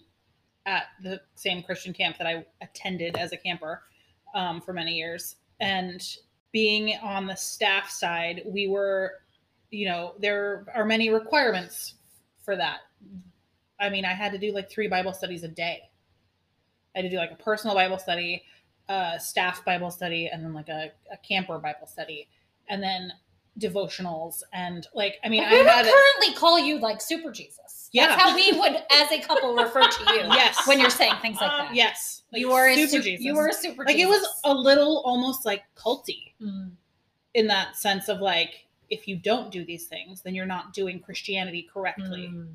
at the same Christian camp that I attended as a camper um, for many years. And being on the staff side, we were, you know, there are many requirements for that. I mean, I had to do like three Bible studies a day. I had to do like a personal Bible study, a staff Bible study, and then like a, a camper Bible study, and then devotionals. And like, I mean, I would currently call you like Super Jesus. Yeah. That's how we would, as a couple, refer to you. Yes. When you're saying things like that. yes, like you were a super super Jesus. You were a super like it was a little almost like culty. Mm. in that sense of like if you don't do these things then you're not doing christianity correctly Mm,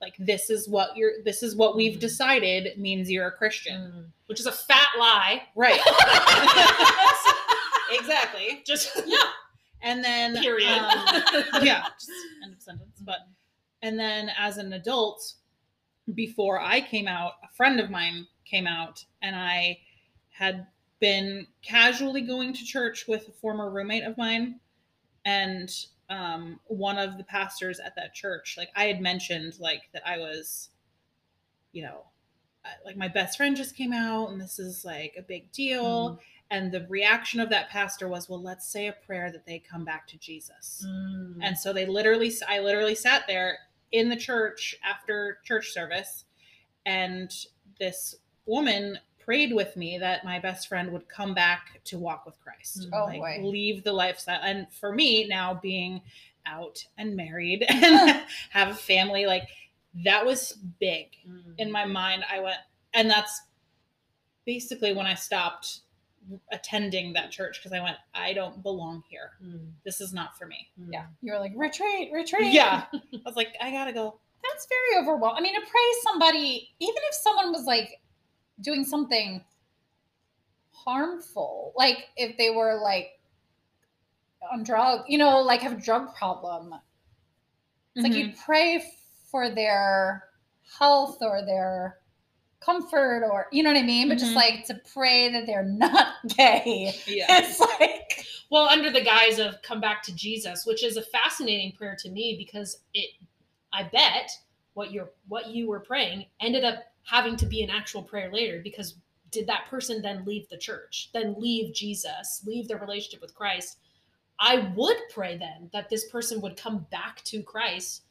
like this is what you're this is what we've Mm. decided means you're a christian mm. Which is a fat lie. right exactly Just yeah and then period. um, yeah just end of sentence but and then as an adult before i came out a friend of mine came out and i had been casually going to church with a former roommate of mine and um, one of the pastors at that church like i had mentioned like that i was you know like my best friend just came out and this is like a big deal. And the reaction of that pastor was well let's say a prayer that they come back to jesus. Mm. and so they literally, I literally sat there in the church after church service, and this woman prayed with me that my best friend would come back to walk with Christ, Oh, like boy. leave the lifestyle. And for me, now being out and married and have a family, like that was big Mm. in my mind. I went, and that's basically when I stopped attending that church because I went, I don't belong here. Mm. This is not for me. Mm. Yeah. You were like, retreat, retreat. Yeah. I was like, I gotta go. That's very overwhelming. I mean, to praise somebody, even if someone was like doing something harmful, like if they were like on drug, you know, like have a drug problem, it's like Mm-hmm. you pray for their health or their comfort or you know what I mean? But just Mhm. like to pray that they're not gay. yeah. It's like Well, under the guise of come back to Jesus, which is a fascinating prayer to me because it I bet what you're what you were praying ended up having to be an actual prayer later because did that person then leave the church, then leave Jesus, leave their relationship with Christ? I would pray then that this person would come back to Christ.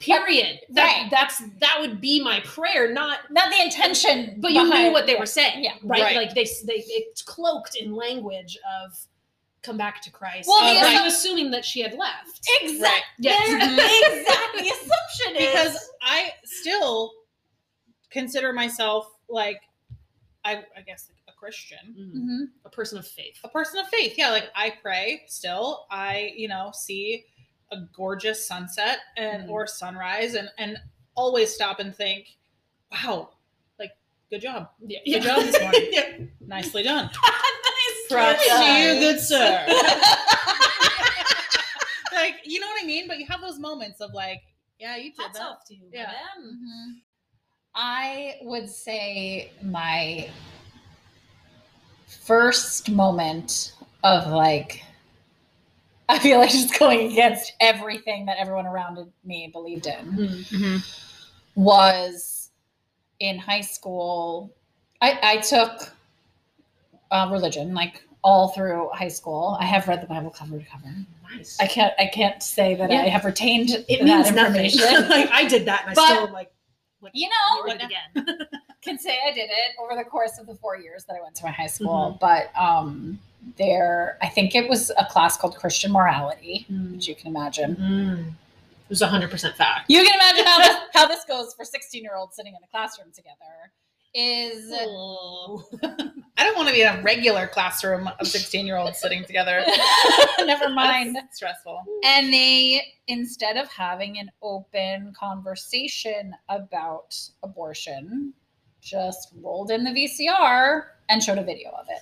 Period. That, Right. That's that would be my prayer, not not the intention. but you knew what they were saying, Yeah. right? Right. Like they they it's cloaked in language of come back to Christ. Well, Well, the I'm assuming that she had left. Exactly. Yes. exactly. The assumption is because I still consider myself like I I guess like a Christian. Mhm. A person of faith. A person of faith. Yeah, like I pray still. I, you know, see a gorgeous sunset and Mhm. or sunrise and and always stop and think, wow, like good job. Yeah. Good job this morning. yeah. Nicely done. Nice Props to you, good sir. like, you know what I mean? But you have those moments of like, yeah, you did Hats that. off to you, Yeah. madam. I would say my first moment of like, I feel like just going against everything that everyone around me believed in Mm. was in high school. I, I took uh, religion like all through high school. I have read the Bible cover to cover. Nice. I can't I can't say that Yeah. I have retained it that information. like I did that and I But- still like you know, again. can say I did it over the course of the four years that I went to my high Mm-hmm. school. But um, there, I think it was a class called Christian Morality, Mm. which you can imagine. Mm. It was hundred percent fact. You can imagine how this, how this goes for 16 year olds sitting in a classroom together. Is I don't want to be in a regular classroom of 16 year olds sitting together. never mind. That's stressful. And they, instead of having an open conversation about abortion, just rolled in the VCR and showed a video of it.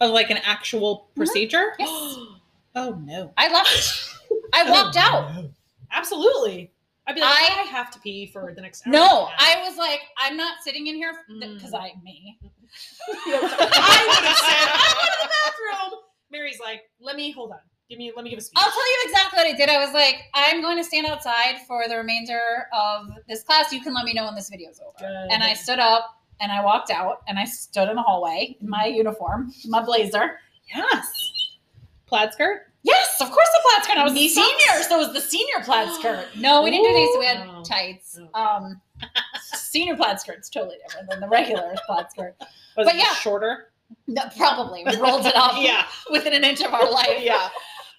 Of like an actual mm-hmm. procedure? Yes. Oh no. I left. I oh, walked out. Absolutely. I'd be like, I, I- have to pee for the next hour. No, and a half. I was like, I'm not sitting in here because Mm. I me. I would have said, I'm going to the bathroom. Mary's like, let me hold on. Give me, let me give a speech. I'll tell you exactly what I did. I was like, I'm going to stand outside for the remainder of this class. You can let me know when this video's over. Good. And I stood up and I walked out and I stood in the hallway in my uniform, my blazer. Yes. Plaid skirt? Yes, of course the plaid skirt. I was Knee the senior, so it was the senior plaid skirt. No, we didn't do these. We had tights. Um, senior plaid skirt's totally different than the regular plaid skirt. Was But it yeah. shorter? No, probably we rolled it up Yeah. within an inch of our life. Yeah.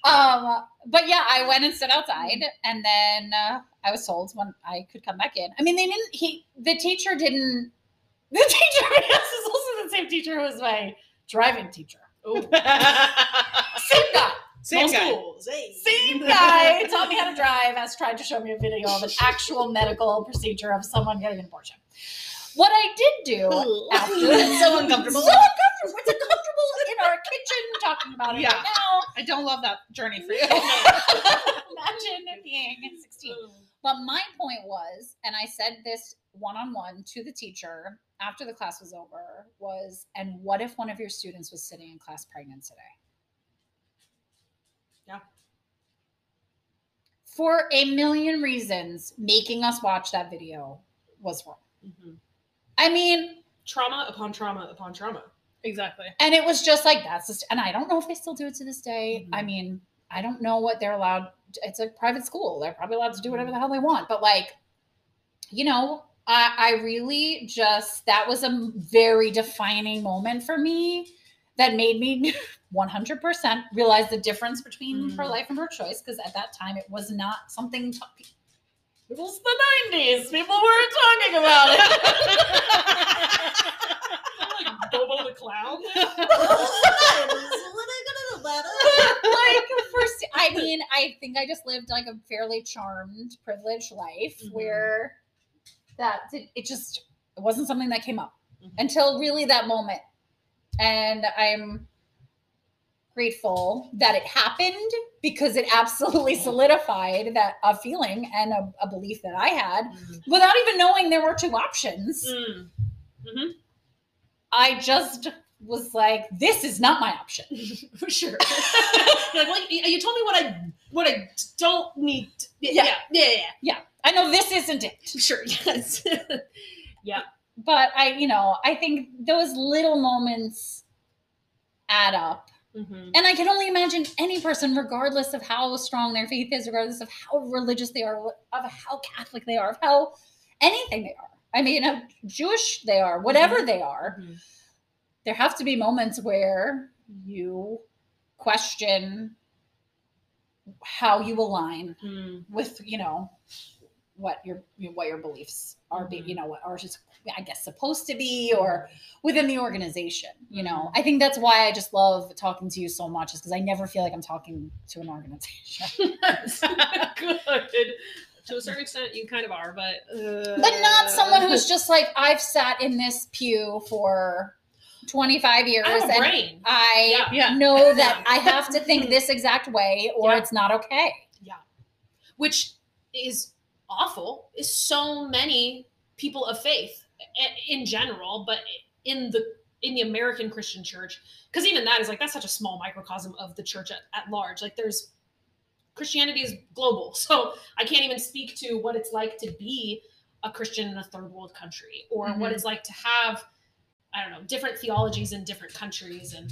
Um, but yeah, I went and stood outside, and then uh, I was told when I could come back in. I mean, they didn't. He, the teacher didn't. The teacher this is also the same teacher who was my driving teacher. Oh, Same guy. Same guy. Hey. Same guy taught me how to drive, has tried to show me a video of an actual medical procedure of someone getting an abortion. What I did do after It's so uncomfortable. So uncomfortable. It's uncomfortable in our kitchen talking about it Yeah. right now. I don't love that journey for you. Imagine being 16. But my point was, and I said this one on one to the teacher after the class was over, was, and what if one of your students was sitting in class pregnant today? For a million reasons, making us watch that video was wrong. Mhm. I mean, Trauma upon trauma upon trauma. exactly. and it was just like that's just, and I don't know if they still do it to this day. I Mhm. mean, I don't know what they're allowed. It's a private school; they're probably allowed to do whatever the hell they want. But like, you know, I, I really just that was a very defining moment for me that made me 100% realize the difference between pro life and pro choice because at that time it was not something. To, it was the 90s. People weren't talking about it. like Bobo the Clown. like first i mean i think i just lived like a fairly charmed privileged life Mhm. where that did, it just it wasn't something that came up Mhm. until really that moment and i'm grateful that it happened because it absolutely solidified that a feeling and a, a belief that i had without even knowing there were two options Mm. i just was like this is not my option For sure. Like, well, you told me what I what I don't need. To, yeah, Yeah. yeah, yeah, yeah. i know this isn't it Sure. Yes. But I, you know, I think those little moments add up. Mhm. And I can only imagine any person, regardless of how strong their faith is, regardless of how religious they are, of how Catholic they are, of how anything they are. I mean, how Jewish they are, whatever they are, Mhm. there have to be moments where you question how you align Mm. with, you know, what your what your beliefs are, be, you know, what are just I guess supposed to be, or within the organization. You know, Mhm. I think that's why I just love talking to you so much, is because I never feel like I'm talking to an organization, Good. To a certain extent, you kind of are, but but not someone who's just like I've sat in this pew for 25 years I and brain. I Yeah. Yeah. know that I have to think this exact way, or Yeah. it's not okay. Yeah which is awful is so many people of faith in general but in the in the american christian church because even that is like that's such a small microcosm of the church at, at large like there's christianity is global so i can't even speak to what it's like to be a christian in a third world country or what Mhm. it's like to have i don't know different theologies in different countries and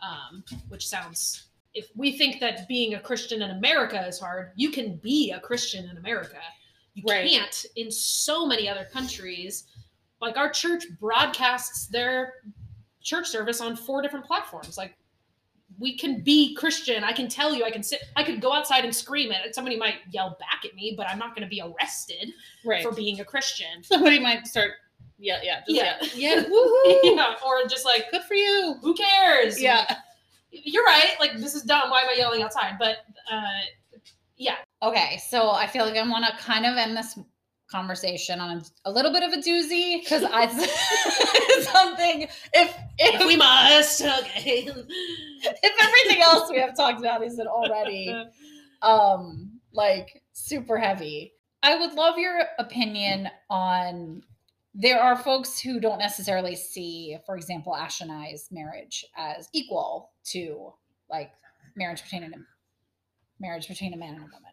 um, which sounds if we think that being a Christian in America is hard, you can be a Christian in America. You Right. can't in so many other countries. Like our church broadcasts their church service on four different platforms. Like we can be Christian. I can tell you, I can sit, I could go outside and scream it. Somebody might yell back at me, but I'm not going to be arrested Right. for being a Christian. Somebody might start. Yeah, yeah, just, Yeah. yeah, yeah. Woohoo! yeah, or just like, Good for you. who cares? Yeah. You're right. Like this is dumb. Why am I yelling outside? But uh, yeah, Okay, so I feel like I want to kind of end this conversation on a, little bit of a doozy because I something if if if we must. Okay. if everything else we have talked about isn't already um like super heavy i would love your opinion on there are folks who don't necessarily see for example ash and i's marriage as equal to like marriage between a marriage between a man and a woman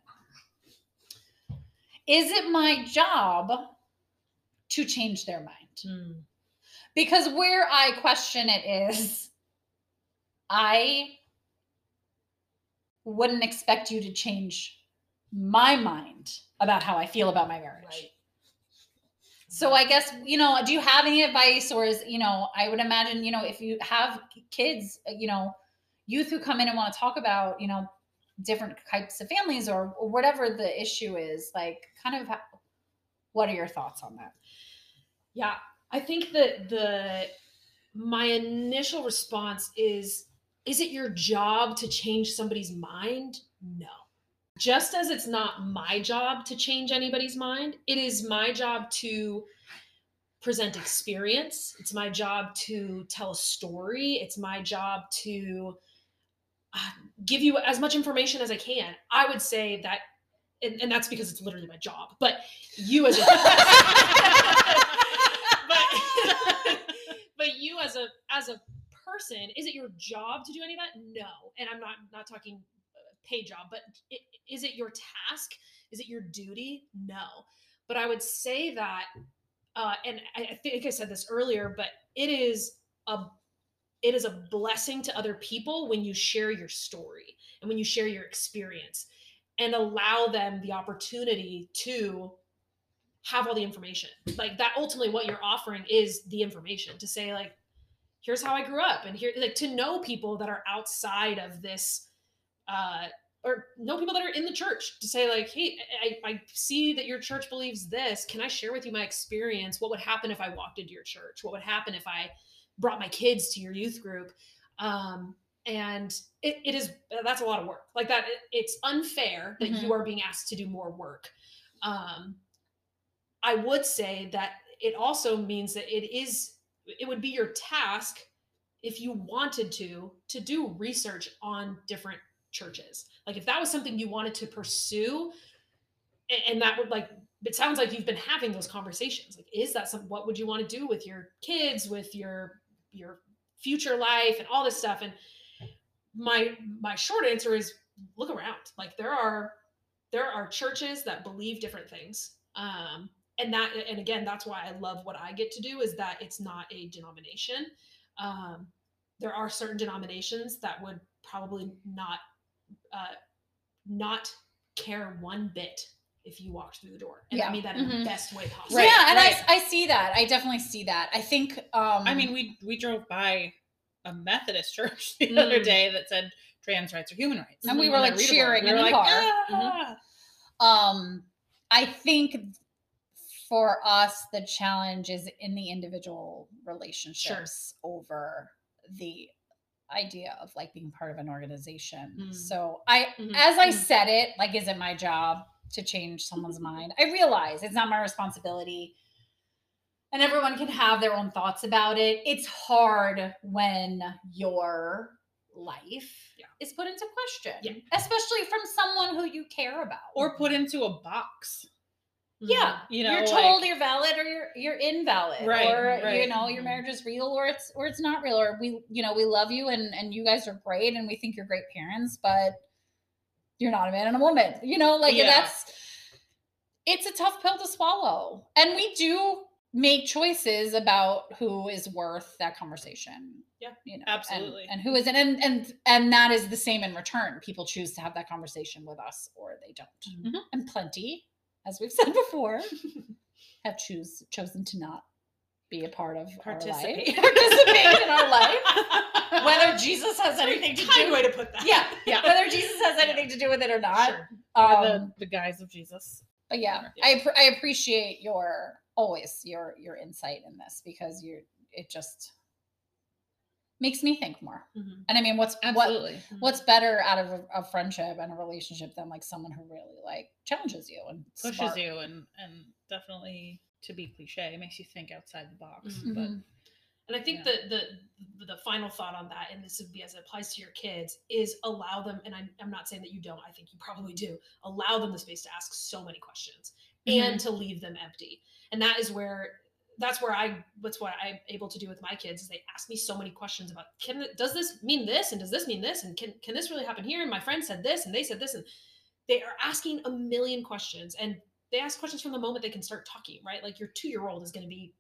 is it my job to change their mind Hmm. because where I question it is, I wouldn't expect you to change my mind about how I feel about my marriage. Right. So I guess, you know, do you have any advice or is, you know, I would imagine, you know, if you have kids, you know, youth who come in and want to talk about, you know, different types of families or, or whatever the issue is, like kind of ha- what are your thoughts on that? Yeah, I think that the my initial response is is it your job to change somebody's mind? No. Just as it's not my job to change anybody's mind, it is my job to present experience. It's my job to tell a story. It's my job to give you as much information as I can. I would say that, and, and that's because it's literally my job, but you as a but, but you as a as a person is it your job to do any of that no and i'm not not talking uh, pay job but it, is it your task is it your duty no but i would say that uh, and I, I think i said this earlier but it is a it is a blessing to other people when you share your story and when you share your experience and allow them the opportunity to have all the information. Like that ultimately what you're offering is the information to say like here's how i grew up and here like to know people that are outside of this uh or know people that are in the church to say like hey I, I see that your church believes this. Can i share with you my experience? What would happen if i walked into your church? What would happen if i brought my kids to your youth group um and it, it is that's a lot of work like that it, it's unfair that Mhm. you are being asked to do more work um I would say that it also means that it is it would be your task if you wanted to to do research on different churches. Like if that was something you wanted to pursue a- and that would like it sounds like you've been having those conversations. Like is that some what would you want to do with your kids with your your future life and all this stuff and my my short answer is look around. Like there are there are churches that believe different things. Um and that and again that's why i love what i get to do is that it's not a denomination um, there are certain denominations that would probably not uh, not care one bit if you walked through the door and i Yeah. mean that in Mhm. the best way possible Right, yeah, and right. I, I see that. I definitely see that. I think. Um, I mean, we we drove by a Methodist church the other Mm. day that said trans rights are human rights, And we Mhm. were, like, cheering We in were the like, car. "Ah." um, I think for us, the challenge is in the individual relationships over the idea of like being part of an organization. Mm. So I, Mhm. as I Mhm. said it, like, is it my job to change someone's mind? I realize it's not my responsibility. And everyone can have their own thoughts about it. It's hard when your life Yeah. is put into question, Yeah. especially from someone who you care about. or put into a box. Yeah, You know, you're like- told you're valid or you're you're invalid, Right, or you know your Mhm. marriage is real or it's or it's not real, or we you know we love you and and you guys are great and we think you're great parents, but you're not a man and a woman. You know, like Yeah. that's it's a tough pill to swallow, and we do make choices about who is worth that conversation. Yeah, you know, absolutely. and, who isn't, and and and that is the same in return. People choose to have that conversation with us, or they don't Mhm. and plenty, as we've said before, have choose chosen to not be a part of Participate. our life, participate in our life, whether Jesus has anything to do. way to put that Yeah, yeah, whether Jesus has anything to do with it or not. Sure. Or Um, the, the guise of Jesus. but yeah, Yeah. I I appreciate your always your your insight in this because you're it just makes me think more. Mhm. And I mean, what's what Absolutely. what's better out of a, a friendship and a relationship than like someone who really like challenges you and Pushes you and and definitely to be cliche, it makes you think outside the box. Mhm. But Mhm. And I think Yeah. the the the final thought on that, and this would be as it applies to your kids, is allow them. And I'm, I'm not saying that you don't. I think you probably do. Allow them the space to ask so many questions and to leave them empty. And that is where that's where I that's what I'm able to do with my kids is they ask me so many questions about can does this mean this? And does this mean this? And can can this really happen here? And my friend said this and they said this. And they are asking a million questions and they ask questions from the moment they can start talking right? Like your two year old is going to be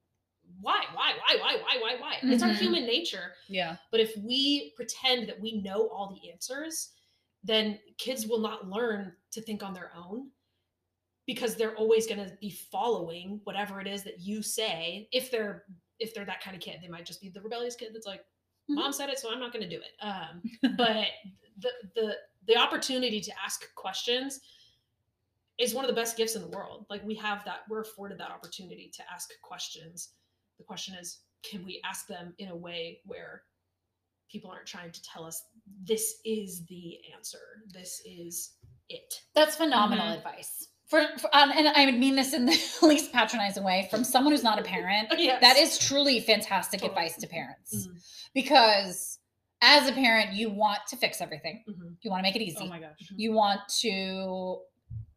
why why why why why why why? It's our Mhm. human nature. Yeah. but if we pretend that we know all the answers then kids will not learn to think on their own because they're always going to be following whatever it is that you say if they're if they're that kind of kid they might just be the rebellious kid that's like mom said it so i'm not going to do it um, but the the the opportunity to ask questions is one of the best gifts in the world like we have that we're afforded that opportunity to ask questions the question is can we ask them in a way where people aren't trying to tell us this is the answer. This is it. That's phenomenal Mhm. advice. For, for um, and I mean this in the least patronizing way from someone who's not a parent. Yes. That is truly fantastic Totally. advice to parents Mhm, because as a parent, you want to fix everything. mhm, You want to make it easy. Oh my gosh. you want to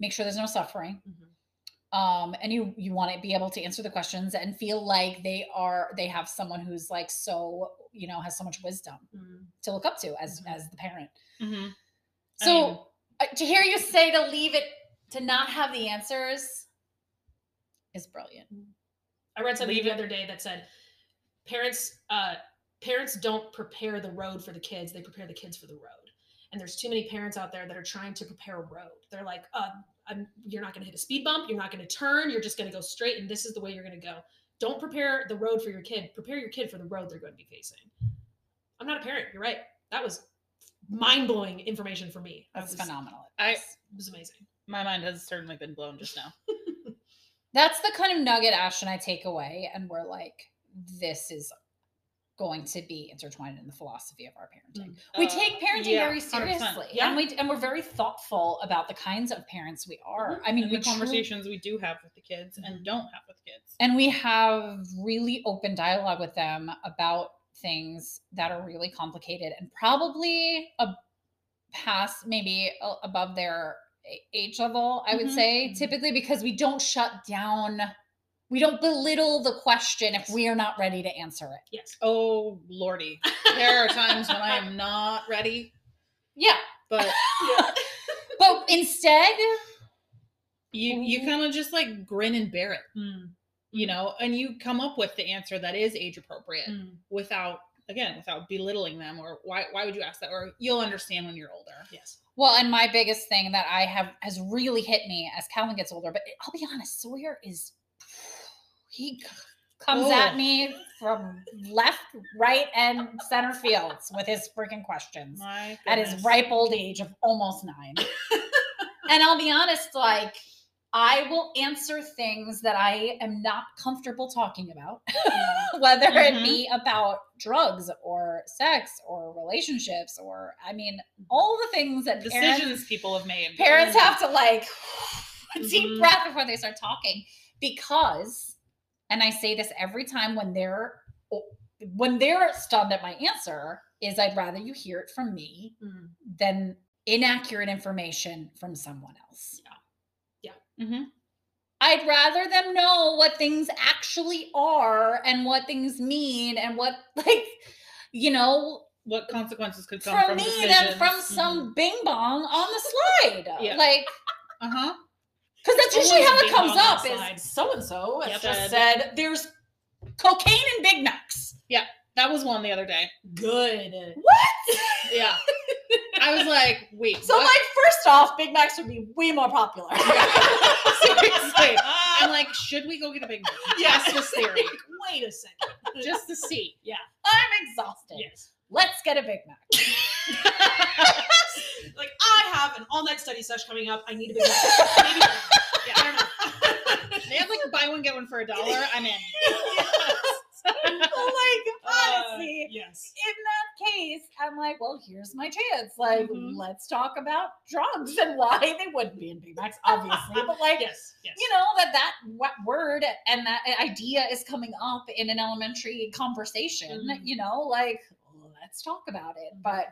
make sure there's no suffering. mhm. um and you you want to be able to answer the questions and feel like they are they have someone who's like so you know has so much wisdom Mhm. to look up to as as the parent hmm I so mean- uh, to hear you say to leave it to not have the answers is brilliant I read something Leave the it- other day that said parents uh parents don't prepare the road for the kids, they prepare the kids for the road. And there's too many parents out there that are trying to prepare a road. They're like, uh, I'm, you're not going to hit a speed bump, you're not going to turn, you're just going to go straight, and this is the way you're going to go. Don't prepare the road for your kid. Prepare your kid for the road they're going to be facing. I'm not a parent. You're right. That was mind blowing information for me. I that's was, phenomenal I- It was amazing. My mind has certainly been blown just now. that's the kind of nugget ash and i take away and we're like this is going to be intertwined in the philosophy of our parenting we Uh, take parenting yeah, very seriously Yeah. and we and we're very thoughtful about the kinds of parents we are Mhm. i mean And we the conversations we do have with the kids and Mhm. don't have with kids. and we have really open dialogue with them about things that are really complicated and probably a past maybe a- above their age level i would Mhm. say typically because we don't shut down we don't belittle the question if we are not ready to answer it Yes. Oh lordy, there are times when I am not ready, yeah but Yeah. but instead you you Mhm. kind of just like grin and bear it, Mm, you know, and you come up with the answer that is age appropriate mm. without again without belittling them or why why would you ask that or you'll understand when you're older. Yes. Well, and my biggest thing that I have has really hit me as Calvin gets older, but I'll be honest, Sawyer is he c- comes at Oh. me from left, right, and center fields with his freaking questions My at his ripe old age of almost nine. and I'll be honest, like I will answer things that I am not comfortable talking about, whether Mhm. it be about drugs or sex or relationships or I mean all the things that parents- decisions people have made. parents have to like a deep breath before they start talking because and i say this every time when they're when they're stunned at my answer is i'd rather you hear it from me Mm. than inaccurate information from someone else Mhm. i'd rather them know what things actually are and what things mean and what like you know What consequences could come from, me than decisions. from some bing bong on the slide Yeah. like Uh huh. Because that's Always usually how it comes up is so and so has just Said- said there's cocaine and Big Macs. Yeah. That was one the other day. Good. What? Yeah. I was like, wait. so what? like first off, Big Macs would be way more popular. Seriously. I'm like, should we go get a big Mac? Yes. Just this theory. Wait a second. Just to see. Yeah. I'm exhausted. yes. Let's get a Big Mac. Like I have an all night study session coming up. I need a big Maybe, yeah, I don't know. They have like buy one, get one for a dollar. I'm in. like Uh, honestly, yes. in that case, I'm like, well, here's my chance. Like, Mhm. let's talk about drugs and why they wouldn't be in Big Macs, obviously. but like, Yes. Yes. you know that that word and that idea is coming up in an elementary conversation Mhm. you know like let's talk about it but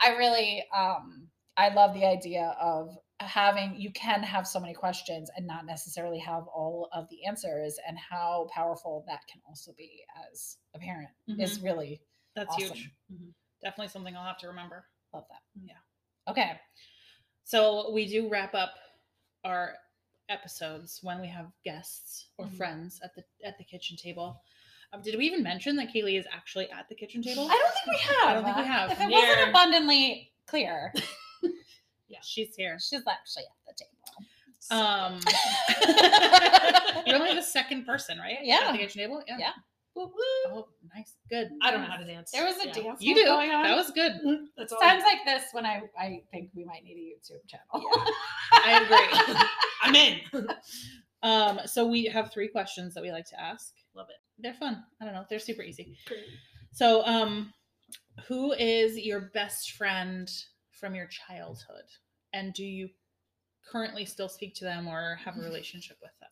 i really um i love the idea of having you can have so many questions and not necessarily have all of the answers and how powerful that can also be as a parent is really That's awesome huge. Mhm. Definitely something I'll have to remember. love that Yeah. okay So we do wrap up our episodes when we have guests or Mhm. friends at the at the kitchen table. Um, did we even mention that Kaylee is actually at the kitchen table? i don't think we have I don't think we have. if it Near- wasn't abundantly clear She's here. she's actually at the table Um, you're only the second person, right? Yeah. At the kitchen table. Yeah. Yeah. Woo, woo. Oh, nice. Good. I don't know how to dance. There was a Yeah. dance You do. going on. That was good. That's all. times like this when I I think we might need a YouTube channel. I agree. I'm in. Um, so we have three questions that we like to ask. Love it. They're fun. I don't know. They're super easy. Great. So, um, Who is your best friend from your childhood? And do you currently still speak to them or have a relationship with them?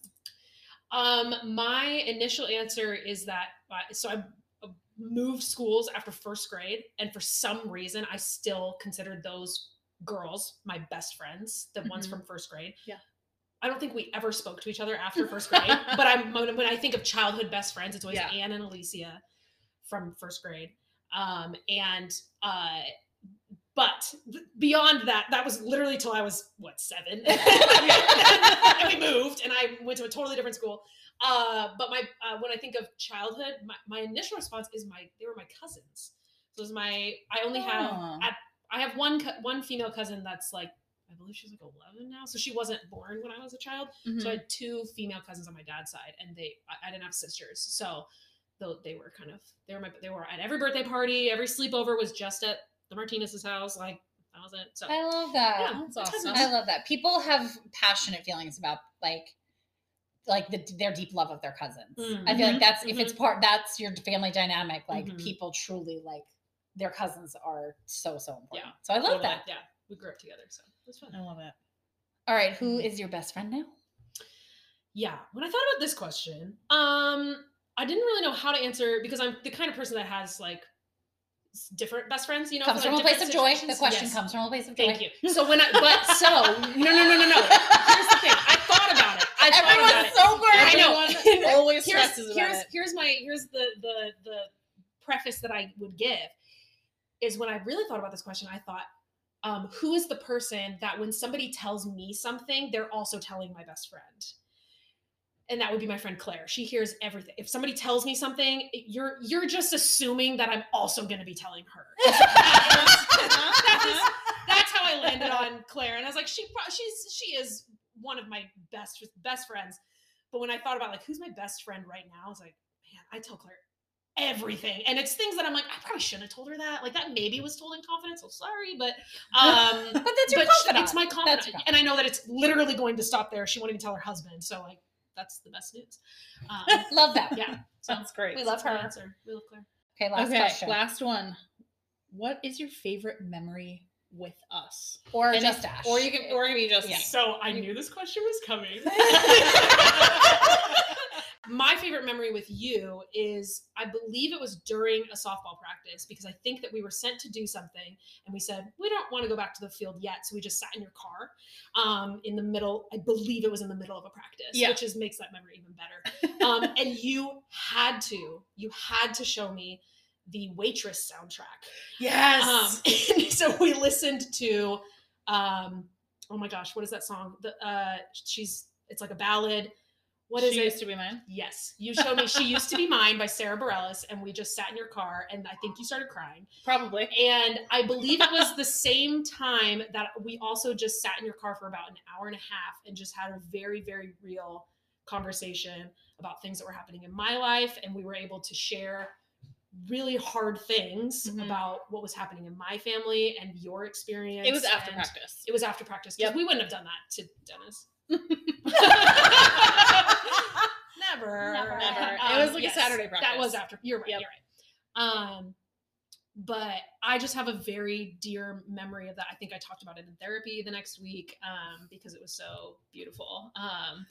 Um, my initial answer is that uh, so I uh, moved schools after first grade, and for some reason, I still considered those girls my best friends, the ones Mhm. from first grade. Yeah. I don't think we ever spoke to each other after first grade, but I'm when when I think of childhood best friends, it's always Yeah. Anne and Alicia from first grade. Um, and uh, but beyond that, that was literally till I was what seven, and we moved, and I went to a totally different school. Uh, but my uh, when I think of childhood, my, my initial response is my they were my cousins. So it was my I only have Oh. at, I have one one female cousin that's like I believe she's like eleven now, so she wasn't born when I was a child. So Mhm. I had two female cousins on my dad's side, and they I, I didn't have sisters, so though they were kind of they were my they were at every birthday party, every sleepover was just at the Martinez's house, like that was it. So I love that. yeah, that's awesome. I love that. People have passionate feelings about like like the, their deep love of their cousins. Mm. I feel like Mhm. that's if it's part that's your family dynamic. Like Mhm. people truly like their cousins are so so important. Yeah, So I love Totally. that. Yeah, we grew up together, so it was fun. I love it. All right, who is your best friend now? Yeah, when I thought about this question, um, I didn't really know how to answer because I'm the kind of person that has like s- different best friends. You know, comes from a place of joy. The question Yes. comes from a place of joy. Thank you. So when I, but so no, no, no, no, no. Here's the thing. I thought about it. I thought about Everyone's it. so great. I know. Everyone always here's, stresses about here's, it. here's my here's the the the preface that I would give is when I really thought about this question, I thought, um, who is the person that when somebody tells me something, they're also telling my best friend? And that would be my friend Claire. She hears everything. If somebody tells me something, you're you're just assuming that I'm also going to be telling her. that's, that's how I landed on Claire, and I was like, she pro- she's she is one of my best best friends. But when I thought about like who's my best friend right now, I was like, man, I tell Claire everything, and it's things that I'm like, I probably shouldn't have told her that. Like that maybe was told in confidence. So sorry, but um, But that's your but it's my confidence, and I know that it's literally going to stop there. She won't even tell her husband, so like that's the best news. Um, love that. yeah, Sounds great. We love her. answer. We love Claire. Okay, last okay, question. last one. What is your favorite memory with us? or And just if- Ash. Or you can, or it can be just Yeah. So I knew this question was coming. My favorite memory with you is I believe it was during a softball practice because I think that we were sent to do something and we said, we don't want to go back to the field yet. So we just sat in your car um, in the middle. I believe it was in the middle of a practice, Yeah. which is makes that memory even better. Um, and you had to, you had to show me the waitress soundtrack. Yes. Um, so we listened to, um, oh my gosh, what is that song? The uh, she's it's like a ballad. What is she it? used to be mine. yes, you showed me. She used to be mine by Sara Bareilles, and we just sat in your car, and I think you started crying. Probably. And I believe it was the same time that we also just sat in your car for about an hour and a half and just had a very, very real conversation about things that were happening in my life. And we were able to share really hard things Mhm. about what was happening in my family and your experience. It was after practice. It was after practice because Yep. we wouldn't have done that to Dennis. Never. Never. Never. It Um, was like a Saturday Saturday That was after. You're right. Yep. You're right. Um, but I just have a very dear memory of that. I think I talked about it in therapy the next week um, because it was so beautiful. Um,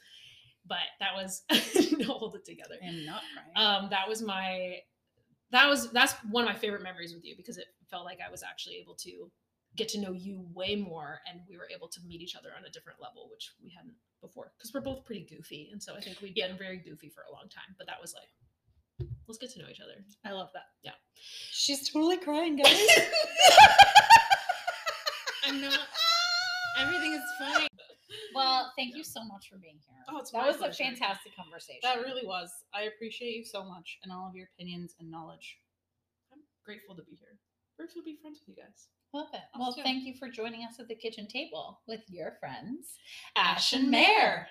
but that was hold it together. I am not crying. Um, that was my that was that's one of my favorite memories with you because it felt like I was actually able to get to know you way more and we were able to meet each other on a different level which we hadn't before because we're both pretty goofy and so I think we'd been very goofy for a long time but that was like let's get to know each other I love that. Yeah, she's totally crying, guys. I'm not. Everything is fine. well, thank you so much for being here. Oh, it's that my was a fantastic conversation. That really was. I appreciate you so much and all of your opinions and knowledge. I'm grateful to be here grateful to be friends with you guys Love it. Well, thank you for joining us at the kitchen table with your friends, Ash and Mer.